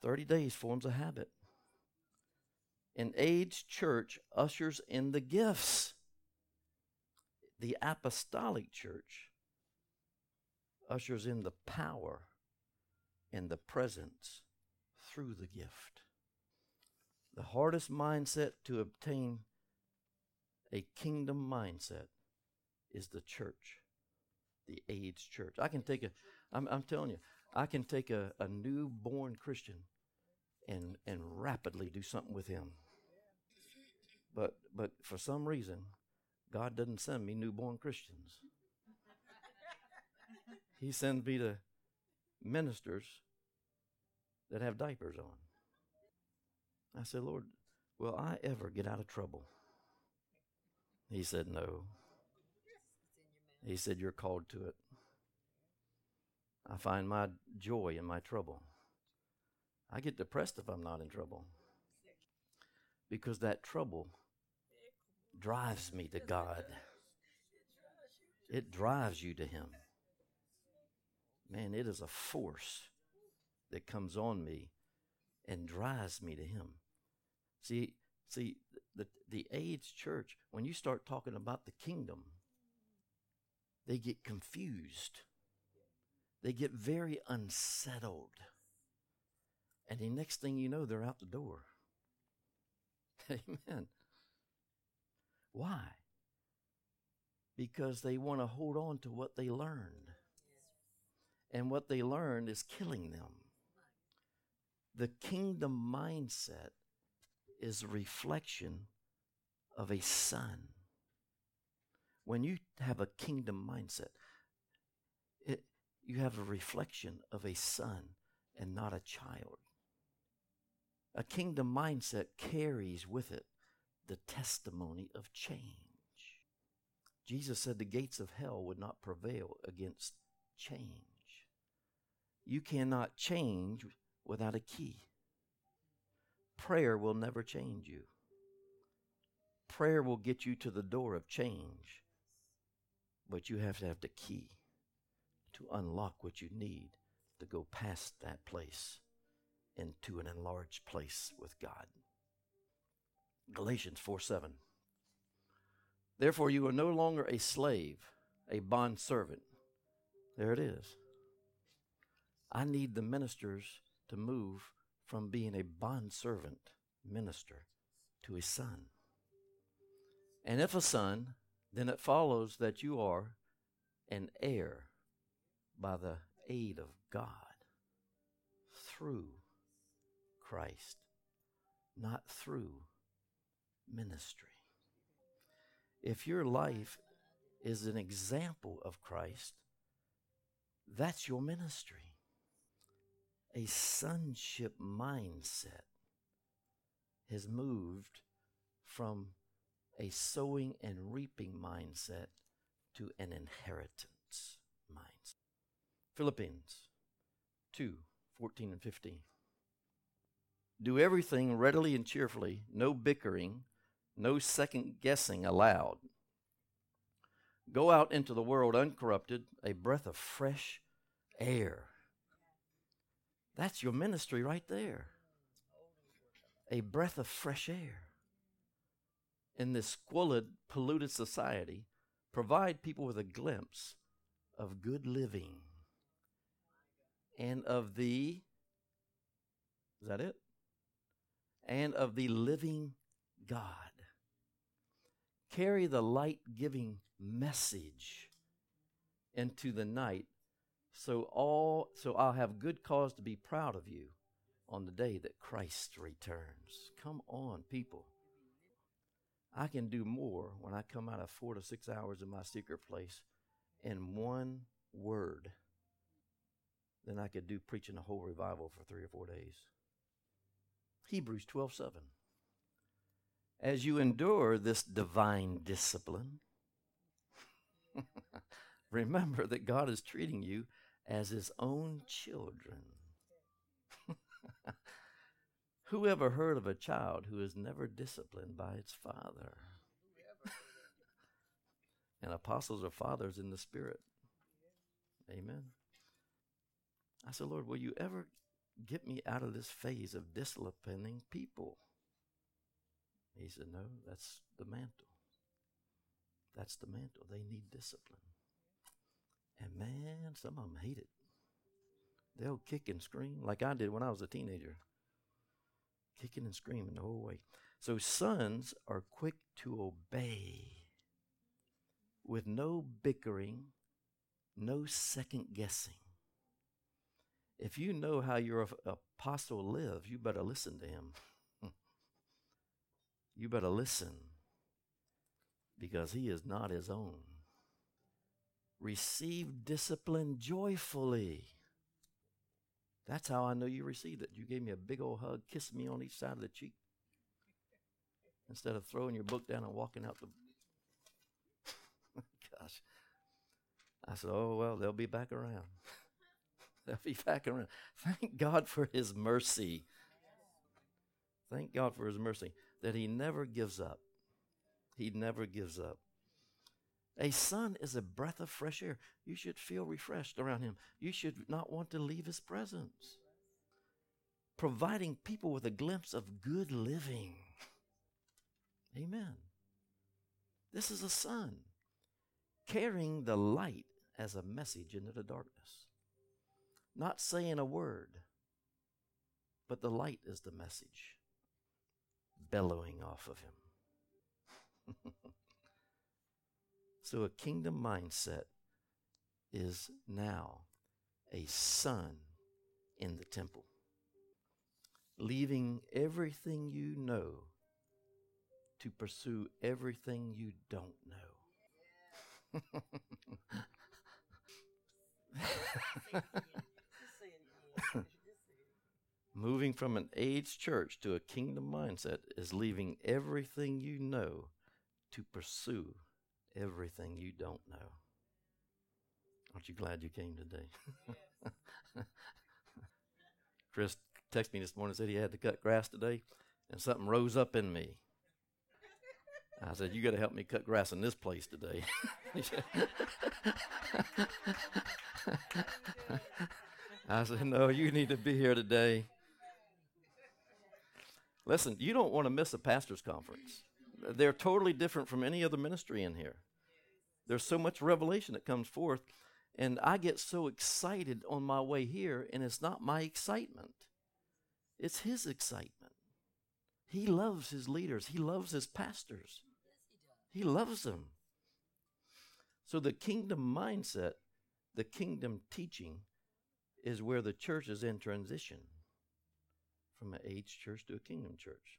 30 days forms a habit. An aged church ushers in the gifts. The apostolic church ushers in the power and the presence through the gift. The hardest mindset to obtain a kingdom mindset is the church, the aged church. I can take a, I'm, I'm telling you, I can take a, a newborn Christian and, and rapidly do something with him. But, but for some reason, God doesn't send me newborn Christians. he sends me to ministers that have diapers on. I said, Lord, will I ever get out of trouble? He said, No. He said, You're called to it. I find my joy in my trouble. I get depressed if I'm not in trouble because that trouble drives me to God. It drives you to Him. Man, it is a force that comes on me and drives me to Him. See, see, the, the aged church, when you start talking about the kingdom, they get confused. They get very unsettled. And the next thing you know, they're out the door. *laughs* Amen. Why? Because they want to hold on to what they learned. and what they learned is killing them. The kingdom mindset is a reflection of a son. When you have a kingdom mindset, it, you have a reflection of a son and not a child. A kingdom mindset carries with it the testimony of change. Jesus said the gates of hell would not prevail against change. You cannot change without a key. Prayer will never change you. Prayer will get you to the door of change, but you have to have the key to unlock what you need to go past that place into an enlarged place with God. Galatians 4 7. Therefore, you are no longer a slave, a bond servant. There it is. I need the ministers to move from being a bond servant minister to a son. And if a son, then it follows that you are an heir by the aid of God through Christ, not through ministry. If your life is an example of Christ, that's your ministry. A sonship mindset has moved from a sowing and reaping mindset to an inheritance mindset. Philippians 2 14 and 15. Do everything readily and cheerfully, no bickering, no second guessing allowed. Go out into the world uncorrupted, a breath of fresh air. That's your ministry right there. A breath of fresh air. In this squalid, polluted society, provide people with a glimpse of good living and of the, is that it? And of the living God. Carry the light giving message into the night so all so I'll have good cause to be proud of you on the day that Christ returns. Come on, people. I can do more when I come out of four to six hours in my secret place in one word than I could do preaching a whole revival for three or four days. Hebrews 12 7. As you endure this divine discipline, *laughs* remember that God is treating you as his own children. *laughs* Who ever heard of a child who is never disciplined by its father? *laughs* and apostles are fathers in the spirit. Amen. I said, Lord, will you ever get me out of this phase of disciplining people? He said, No, that's the mantle. That's the mantle. They need discipline. And man, some of them hate it. They'll kick and scream like I did when I was a teenager. Kicking and screaming the whole way. So sons are quick to obey with no bickering, no second guessing. If you know how your apostle lives, you better listen to him. You better listen because he is not his own. Receive discipline joyfully. That's how I know you received it. You gave me a big old hug, kissed me on each side of the cheek, instead of throwing your book down and walking out the. *laughs* Gosh. I said, oh, well, they'll be back around. *laughs* They'll be back around. Thank God for His mercy. Thank God for His mercy that He never gives up. He never gives up. A son is a breath of fresh air. You should feel refreshed around him. You should not want to leave his presence. Providing people with a glimpse of good living. *laughs* Amen. This is a son carrying the light as a message into the darkness not saying a word, but the light is the message bellowing off of him. *laughs* so a kingdom mindset is now a son in the temple, leaving everything you know to pursue everything you don't know. *laughs* Moving from an age church to a kingdom mindset is leaving everything you know to pursue everything you don't know. Aren't you glad you came today? *laughs* Chris texted me this morning and said he had to cut grass today, and something rose up in me. I said, You got to help me cut grass in this place today. *laughs* I said, No, you need to be here today. Listen, you don't want to miss a pastor's conference. They're totally different from any other ministry in here. There's so much revelation that comes forth, and I get so excited on my way here, and it's not my excitement, it's His excitement. He loves His leaders, He loves His pastors, He loves them. So the kingdom mindset, the kingdom teaching, is where the church is in transition from an age church to a kingdom church.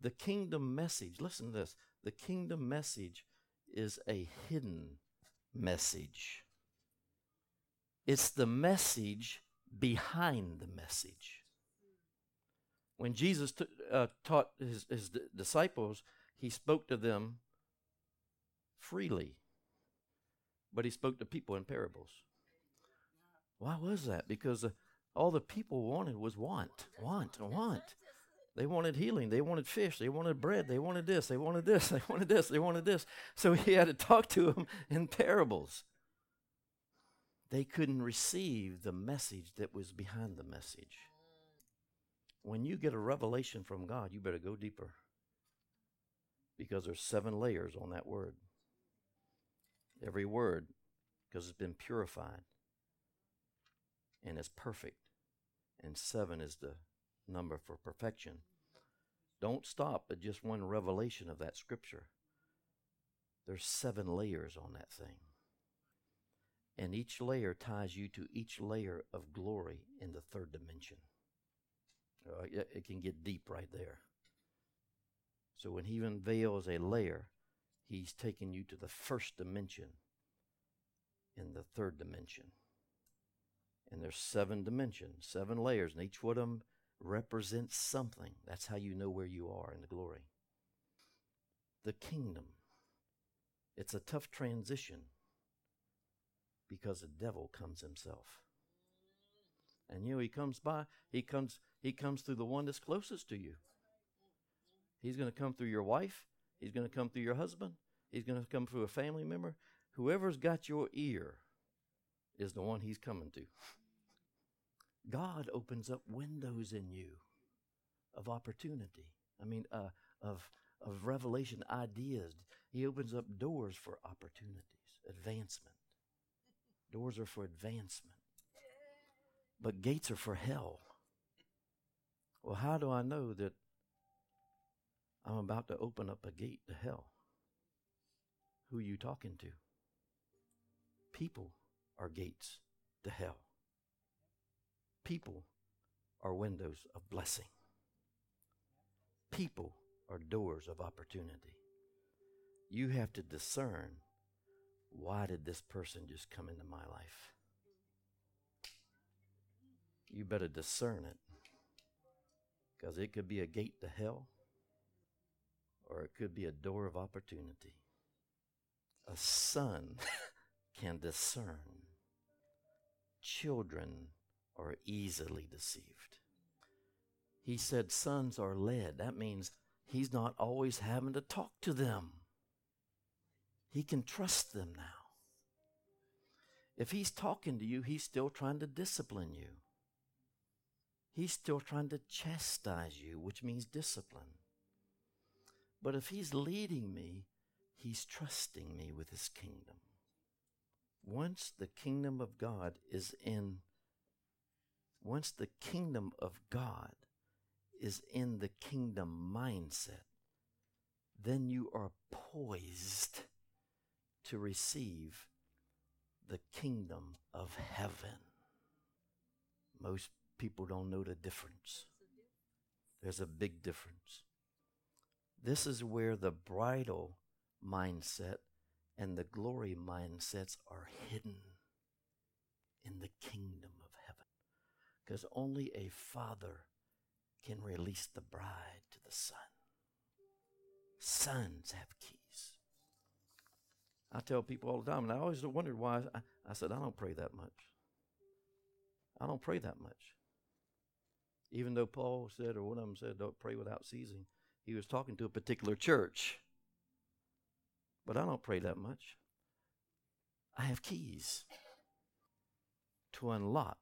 The kingdom message, listen to this the kingdom message is a hidden message. It's the message behind the message. When Jesus t- uh, taught his, his d- disciples, he spoke to them freely, but he spoke to people in parables. Why was that? Because uh, all the people wanted was want, want, want. They wanted healing. They wanted fish. They wanted bread. They wanted this. They wanted this. *laughs* They wanted this. They wanted this. So he had to talk to them in parables. They couldn't receive the message that was behind the message. When you get a revelation from God, you better go deeper because there's seven layers on that word. Every word, because it's been purified and it's perfect. And seven is the number for perfection. Don't stop at just one revelation of that scripture. There's seven layers on that thing. And each layer ties you to each layer of glory in the third dimension. Uh, it, it can get deep right there. So when he unveils a layer, he's taking you to the first dimension in the third dimension. And there's seven dimensions, seven layers, and each one of them represents something. That's how you know where you are in the glory. The kingdom. It's a tough transition because the devil comes himself. And you know he comes by, he comes he comes through the one that's closest to you. He's going to come through your wife, he's going to come through your husband, he's going to come through a family member. Whoever's got your ear is the one he's coming to. God opens up windows in you of opportunity. I mean, uh, of of revelation ideas. He opens up doors for opportunities, advancement. Doors are for advancement, but gates are for hell. Well, how do I know that I'm about to open up a gate to hell? Who are you talking to? People are gates to hell. People are windows of blessing. People are doors of opportunity. You have to discern why did this person just come into my life? You better discern it because it could be a gate to hell or it could be a door of opportunity. A son *laughs* can discern. Children are easily deceived. He said sons are led. That means he's not always having to talk to them. He can trust them now. If he's talking to you, he's still trying to discipline you. He's still trying to chastise you, which means discipline. But if he's leading me, he's trusting me with his kingdom. Once the kingdom of God is in once the kingdom of God is in the kingdom mindset, then you are poised to receive the kingdom of heaven. Most people don't know the difference. There's a big difference. This is where the bridal mindset and the glory mindsets are hidden in the kingdom of heaven. Because only a father can release the bride to the son. Sons have keys. I tell people all the time, and I always wondered why. I, I said, I don't pray that much. I don't pray that much. Even though Paul said, or one of them said, don't pray without ceasing, he was talking to a particular church. But I don't pray that much. I have keys to unlock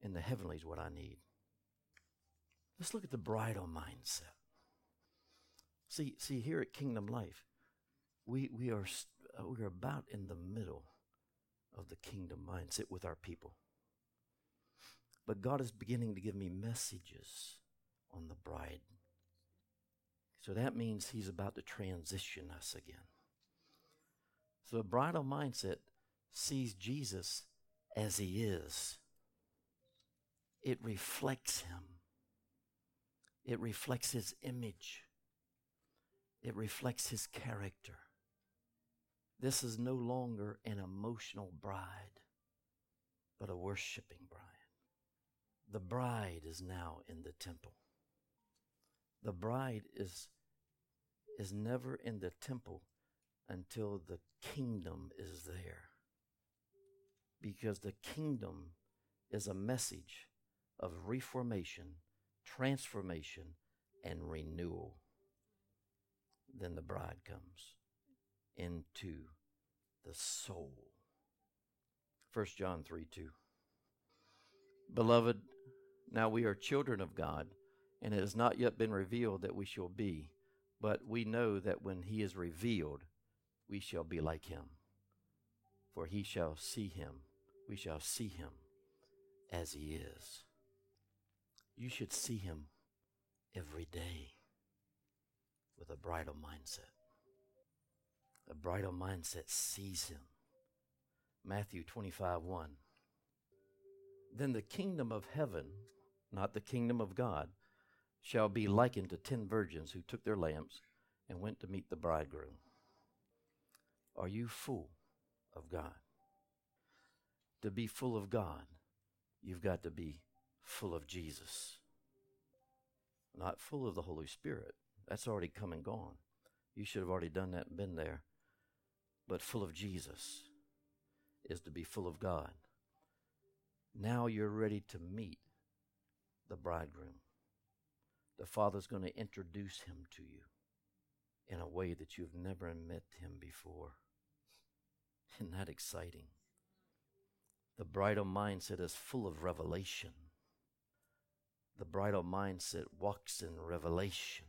in the heavenlies what I need. Let's look at the bridal mindset. See, see here at Kingdom Life, we we are uh, we are about in the middle of the kingdom mindset with our people. But God is beginning to give me messages on the bride. So that means He's about to transition us again. So a bridal mindset sees Jesus as He is, it reflects Him, it reflects His image, it reflects His character. This is no longer an emotional bride, but a worshiping bride. The bride is now in the temple. The bride is, is never in the temple until the kingdom is there. Because the kingdom is a message of reformation, transformation, and renewal. Then the bride comes into the soul. 1 John 3 2. Beloved, now we are children of God, and it has not yet been revealed that we shall be, but we know that when he is revealed, we shall be like him. For he shall see him, we shall see him as he is. You should see him every day with a bridal mindset. A bridal mindset sees him. Matthew 25 1. Then the kingdom of heaven not the kingdom of God, shall be likened to ten virgins who took their lamps and went to meet the bridegroom. Are you full of God? To be full of God, you've got to be full of Jesus. Not full of the Holy Spirit. That's already come and gone. You should have already done that and been there. But full of Jesus is to be full of God. Now you're ready to meet the bridegroom. The Father's going to introduce him to you in a way that you've never met him before. *laughs* Isn't that exciting? The bridal mindset is full of revelation. The bridal mindset walks in revelation.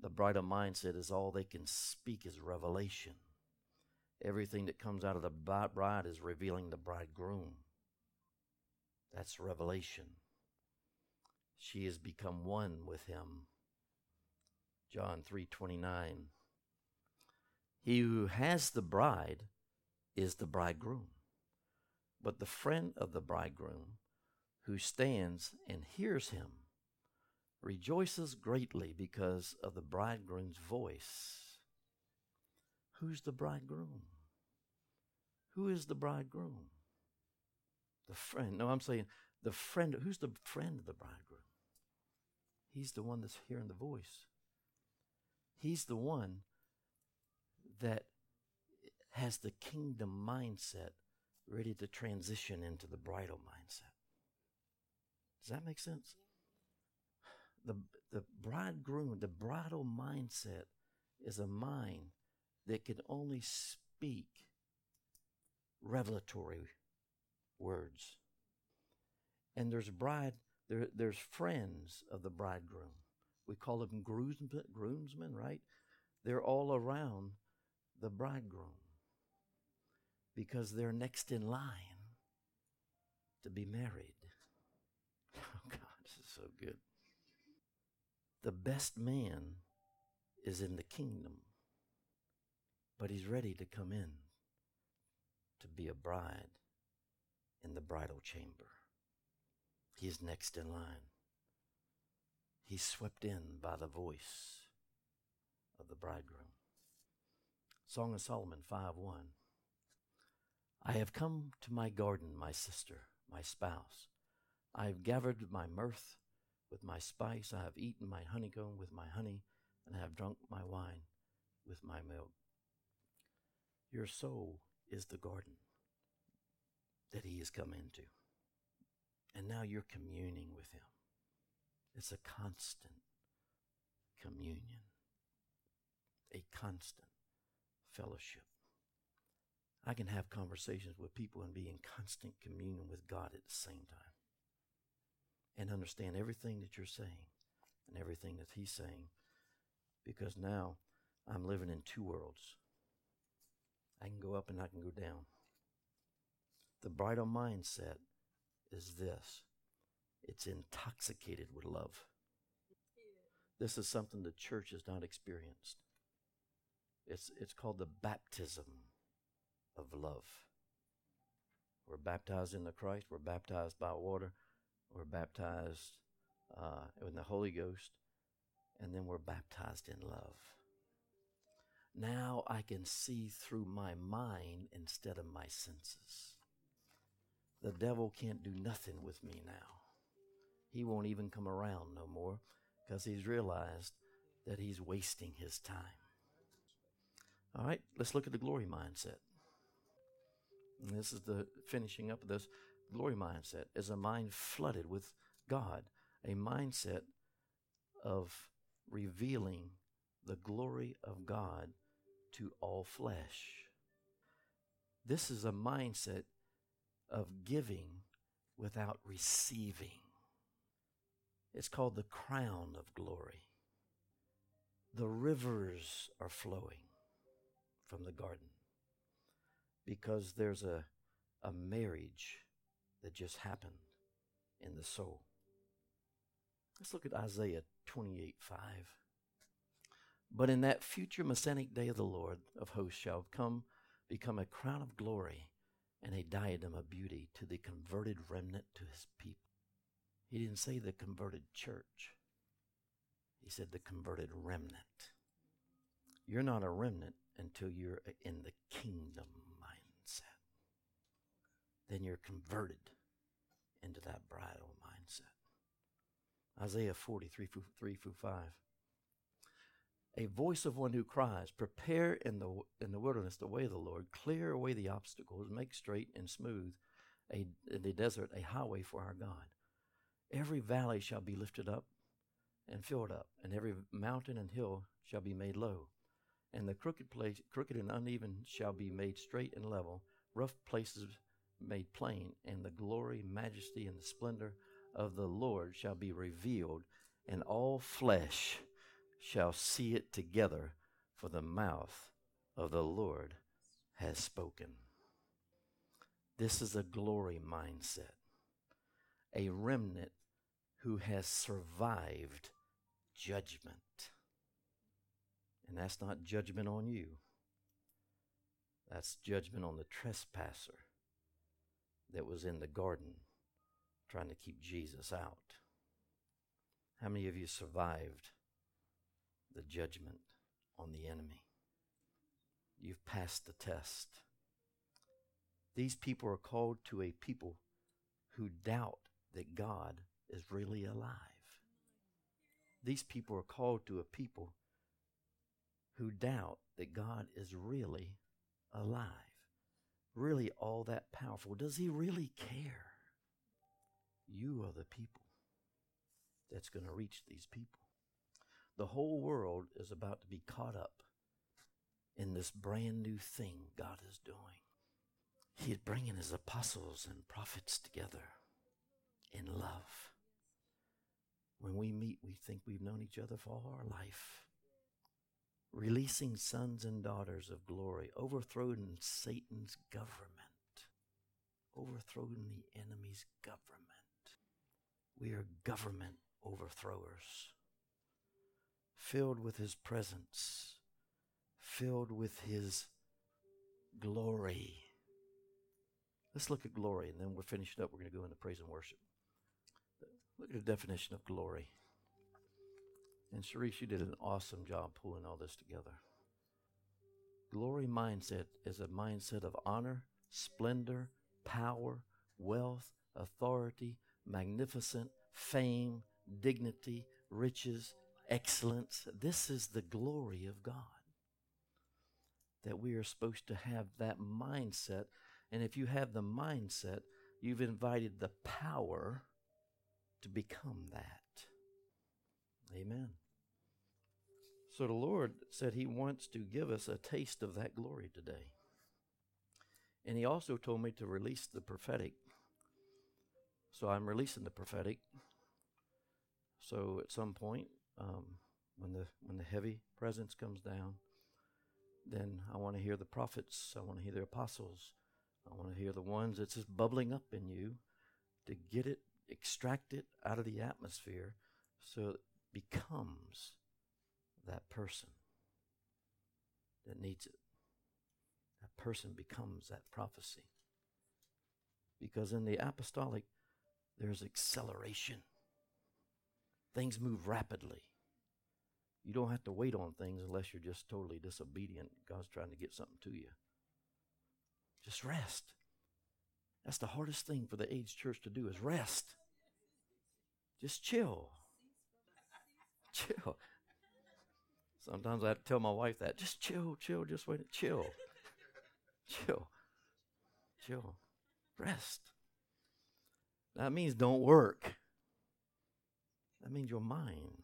The bridal mindset is all they can speak is revelation. Everything that comes out of the bride is revealing the bridegroom. That's revelation she has become one with him. John 3:29 He who has the bride is the bridegroom. But the friend of the bridegroom who stands and hears him rejoices greatly because of the bridegroom's voice. Who's the bridegroom? Who is the bridegroom? The friend. No, I'm saying the friend. Who's the friend of the bridegroom? He's the one that's hearing the voice. He's the one that has the kingdom mindset ready to transition into the bridal mindset. Does that make sense? The, the bridegroom, the bridal mindset is a mind that can only speak revelatory words. And there's a bride there, there's friends of the bridegroom. We call them groomsmen, groomsmen, right? They're all around the bridegroom because they're next in line to be married. *laughs* Oh, God, this is so good. The best man is in the kingdom, but he's ready to come in to be a bride in the bridal chamber. He is next in line. He's swept in by the voice of the bridegroom. Song of Solomon 5 1. I have come to my garden, my sister, my spouse. I have gathered my myrrh with my spice. I have eaten my honeycomb with my honey, and I have drunk my wine with my milk. Your soul is the garden that he has come into. And now you're communing with him. It's a constant communion, a constant fellowship. I can have conversations with people and be in constant communion with God at the same time and understand everything that you're saying and everything that He's saying because now I'm living in two worlds. I can go up and I can go down. The bridal mindset is this it's intoxicated with love. This is something the church has not experienced. It's, it's called the baptism of love. We're baptized in the Christ, we're baptized by water, we're baptized uh, in the Holy Ghost, and then we're baptized in love. Now I can see through my mind instead of my senses. The devil can't do nothing with me now. He won't even come around no more because he's realized that he's wasting his time. All right, let's look at the glory mindset. And this is the finishing up of this glory mindset is a mind flooded with God, a mindset of revealing the glory of God to all flesh. This is a mindset of giving without receiving. It's called the crown of glory. The rivers are flowing from the garden because there's a, a marriage that just happened in the soul. Let's look at Isaiah 28 5. But in that future messianic day of the Lord of hosts shall come become a crown of glory and a diadem of beauty to the converted remnant to his people. He didn't say the converted church. He said the converted remnant. You're not a remnant until you're in the kingdom mindset. Then you're converted into that bridal mindset. Isaiah 43 3 through 5. A voice of one who cries, Prepare in the, in the wilderness the way of the Lord, clear away the obstacles, make straight and smooth a, the desert a highway for our God. Every valley shall be lifted up and filled up, and every mountain and hill shall be made low. And the crooked place, crooked and uneven shall be made straight and level, rough places made plain, and the glory, majesty, and the splendor of the Lord shall be revealed, and all flesh shall see it together, for the mouth of the Lord has spoken. This is a glory mindset, a remnant who has survived judgment. And that's not judgment on you. That's judgment on the trespasser that was in the garden trying to keep Jesus out. How many of you survived the judgment on the enemy? You've passed the test. These people are called to a people who doubt that God is really alive. These people are called to a people who doubt that God is really alive, really all that powerful. Does He really care? You are the people that's going to reach these people. The whole world is about to be caught up in this brand new thing God is doing. He is bringing His apostles and prophets together in love. When we meet, we think we've known each other for all our life releasing sons and daughters of glory, overthrowing Satan's government, overthrowing the enemy's government. We are government overthrowers, filled with his presence, filled with his glory, Let's look at glory, and then we're finishing up. We're going to go into praise and worship. Look at the definition of glory. And Sharice, you did an awesome job pulling all this together. Glory mindset is a mindset of honor, splendor, power, wealth, authority, magnificent, fame, dignity, riches, excellence. This is the glory of God. That we are supposed to have that mindset. And if you have the mindset, you've invited the power to become that. Amen. So the Lord said He wants to give us a taste of that glory today. And He also told me to release the prophetic. So I'm releasing the prophetic. So at some point, um, when the when the heavy presence comes down, then I want to hear the prophets. I want to hear the apostles. I want to hear the ones that's just bubbling up in you to get it, extract it out of the atmosphere so it becomes that person that needs it. That person becomes that prophecy. Because in the apostolic, there's acceleration. Things move rapidly. You don't have to wait on things unless you're just totally disobedient. God's trying to get something to you. Just rest. That's the hardest thing for the aged church to do is rest. Just chill. Chill. Sometimes I have to tell my wife that. Just chill, chill, just wait, chill. chill. Chill. Rest. That means don't work. That means your mind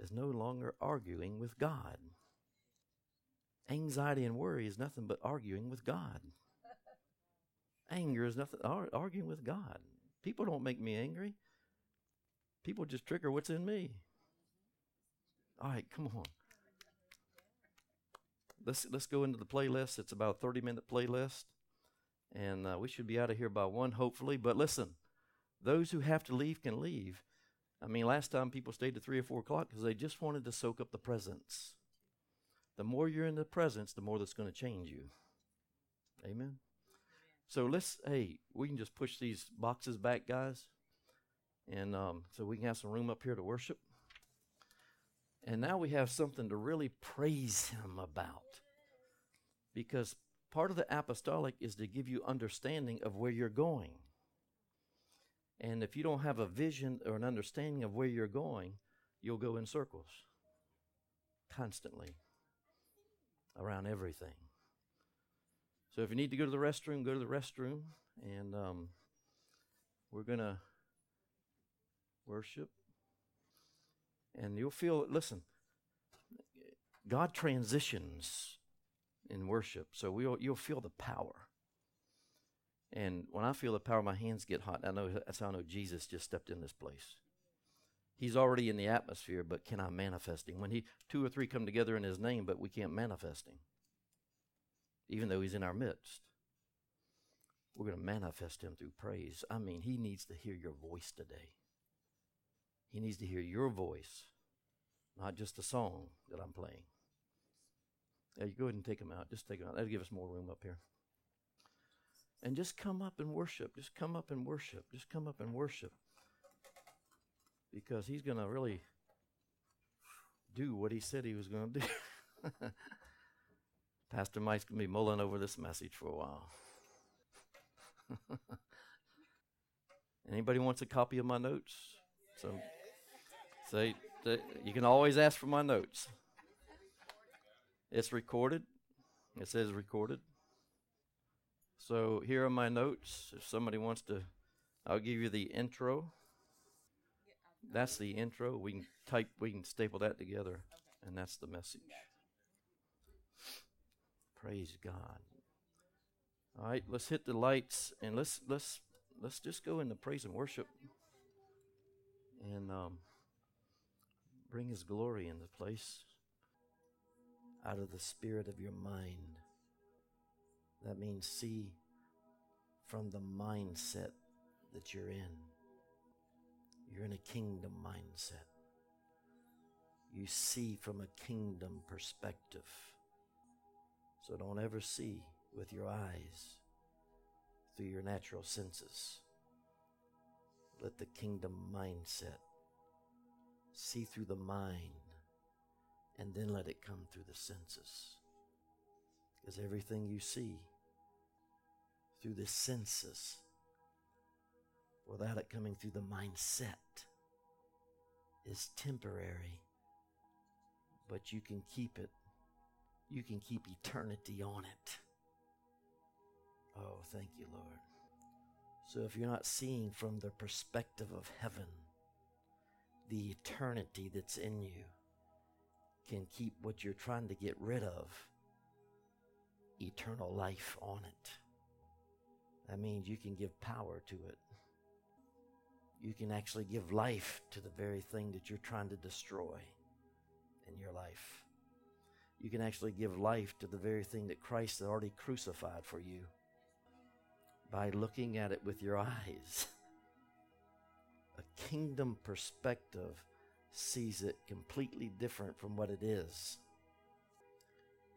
is no longer arguing with God. Anxiety and worry is nothing but arguing with God. Anger is nothing arguing with God. People don't make me angry. People just trigger what's in me. All right, come on. Let's let's go into the playlist. It's about a 30 minute playlist, and uh, we should be out of here by one, hopefully. But listen, those who have to leave can leave. I mean, last time people stayed to three or four o'clock because they just wanted to soak up the presence. The more you're in the presence, the more that's going to change you. Amen. So let's, hey, we can just push these boxes back, guys. And um, so we can have some room up here to worship. And now we have something to really praise Him about. Because part of the apostolic is to give you understanding of where you're going. And if you don't have a vision or an understanding of where you're going, you'll go in circles constantly around everything. So if you need to go to the restroom, go to the restroom. And um, we're to worship. And you'll feel, listen, God transitions in worship. So we'll, you'll feel the power. And when I feel the power, my hands get hot. I know that's how I know Jesus just stepped in this place. He's already in the atmosphere, but can I manifest him? When he two or three come together in his name, but we can't manifest him. Even though he's in our midst. We're going to manifest him through praise. I mean, he needs to hear your voice today. He needs to hear your voice, not just the song that I'm playing. Yeah, you go ahead and take them out. Just take them out. That'll give us more room up here and just come up and worship. Just come up and worship. Just come up and worship. Because he's going to really do what he said he was going to do. *laughs* Pastor Mike's going to be mulling over this message for a while. *laughs* Anybody wants a copy of my notes? So, say, you can always ask for my notes. It's recorded. It says recorded. So here are my notes. If somebody wants to, I'll give you the intro. That's the intro. We can type, we can staple that together, and that's the message. Praise God. All right, let's hit the lights and let's let's let's just go into praise and worship and um, bring His glory in the place out of the spirit of your mind. That means see from the mindset that you're in. You're in a kingdom mindset. You see from a kingdom perspective. So don't ever see with your eyes through your natural senses. Let the kingdom mindset see through the mind and then let it come through the senses. Because everything you see through the senses without it coming through the mindset is temporary, but you can keep it. You can keep eternity on it. Oh, thank you, Lord. So if you're not seeing from the perspective of heaven, the eternity that's in you can keep what you're trying to get rid of eternal life on it. That means you can give power to it. You can actually give life to the very thing that you're trying to destroy in your life. You can actually give life to the very thing that Christ had already crucified for you by looking at it with your *laughs* eyes. A kingdom perspective sees it completely different from what it is.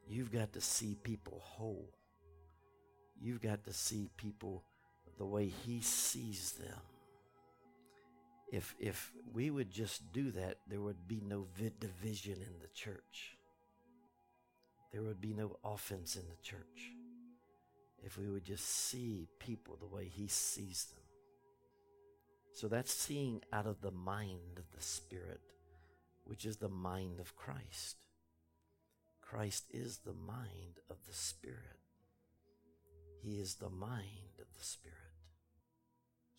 You've got to see people whole. You've got to see people the way He sees them. If, if we would just do that, there would be no division in the church. There would be no offense in the church if we would just see people the way He sees them. So that's seeing out of the mind of the Spirit, which is the mind of Christ. Christ is the mind of the Spirit. He is the mind of the Spirit.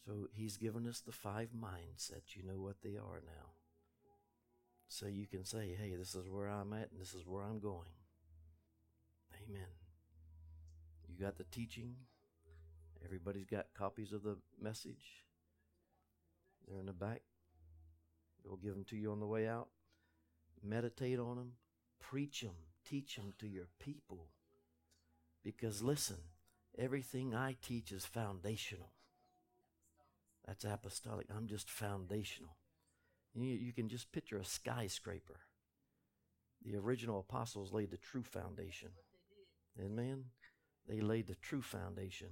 So He's given us the five mindsets. You know what they are now. So you can say, hey, this is where I'm at and this is where I'm going. Amen. You got the teaching. Everybody's got copies of the message. They're in the back. We'll give them to you on the way out. Meditate on them. Preach them. Teach them to your people. Because listen, everything I teach is foundational. That's apostolic. I'm just foundational. You, you can just picture a skyscraper. The original apostles laid the true foundation. Amen. They laid the true foundation.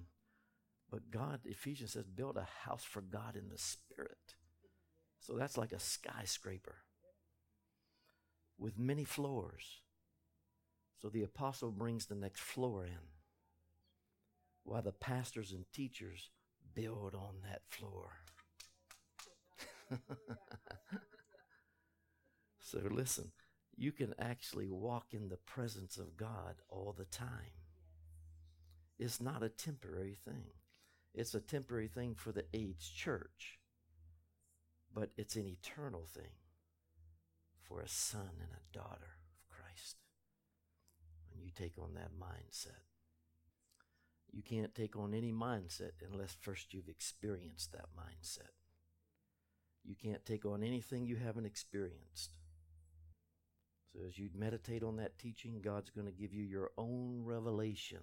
But God, Ephesians says, build a house for God in the Spirit. So that's like a skyscraper with many floors. So the apostle brings the next floor in, while the pastors and teachers build on that floor. *laughs* so listen, you can actually walk in the presence of God all the time It's not a temporary thing. It's a temporary thing for the age church, but it's an eternal thing for a son and a daughter of Christ. When you take on that mindset, you can't take on any mindset unless first you've experienced that mindset. You can't take on anything you haven't experienced. So, as you meditate on that teaching, God's going to give you your own revelation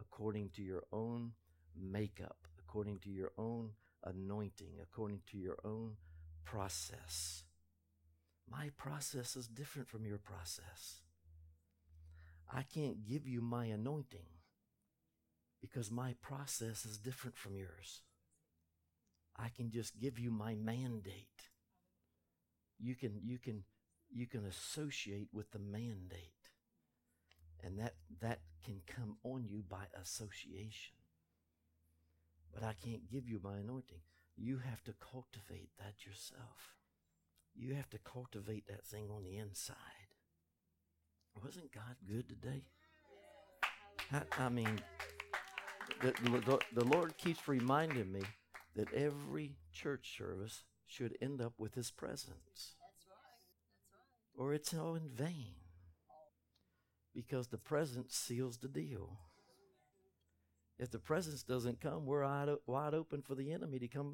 according to your own makeup, according to your own anointing, according to your own process. My process is different from your process. I can't give you my anointing because my process is different from yours. I can just give you my mandate. You can you can you can associate with the mandate. And that, that can come on you by association. But I can't give you my anointing. You have to cultivate that yourself. You have to cultivate that thing on the inside. Wasn't God good today? I, I mean, the, the, the Lord keeps reminding me that every church service should end up with His presence. That's right. That's right. Or it's all in vain because the presence seals the deal. If the presence doesn't come, we're wide open for the enemy to come back.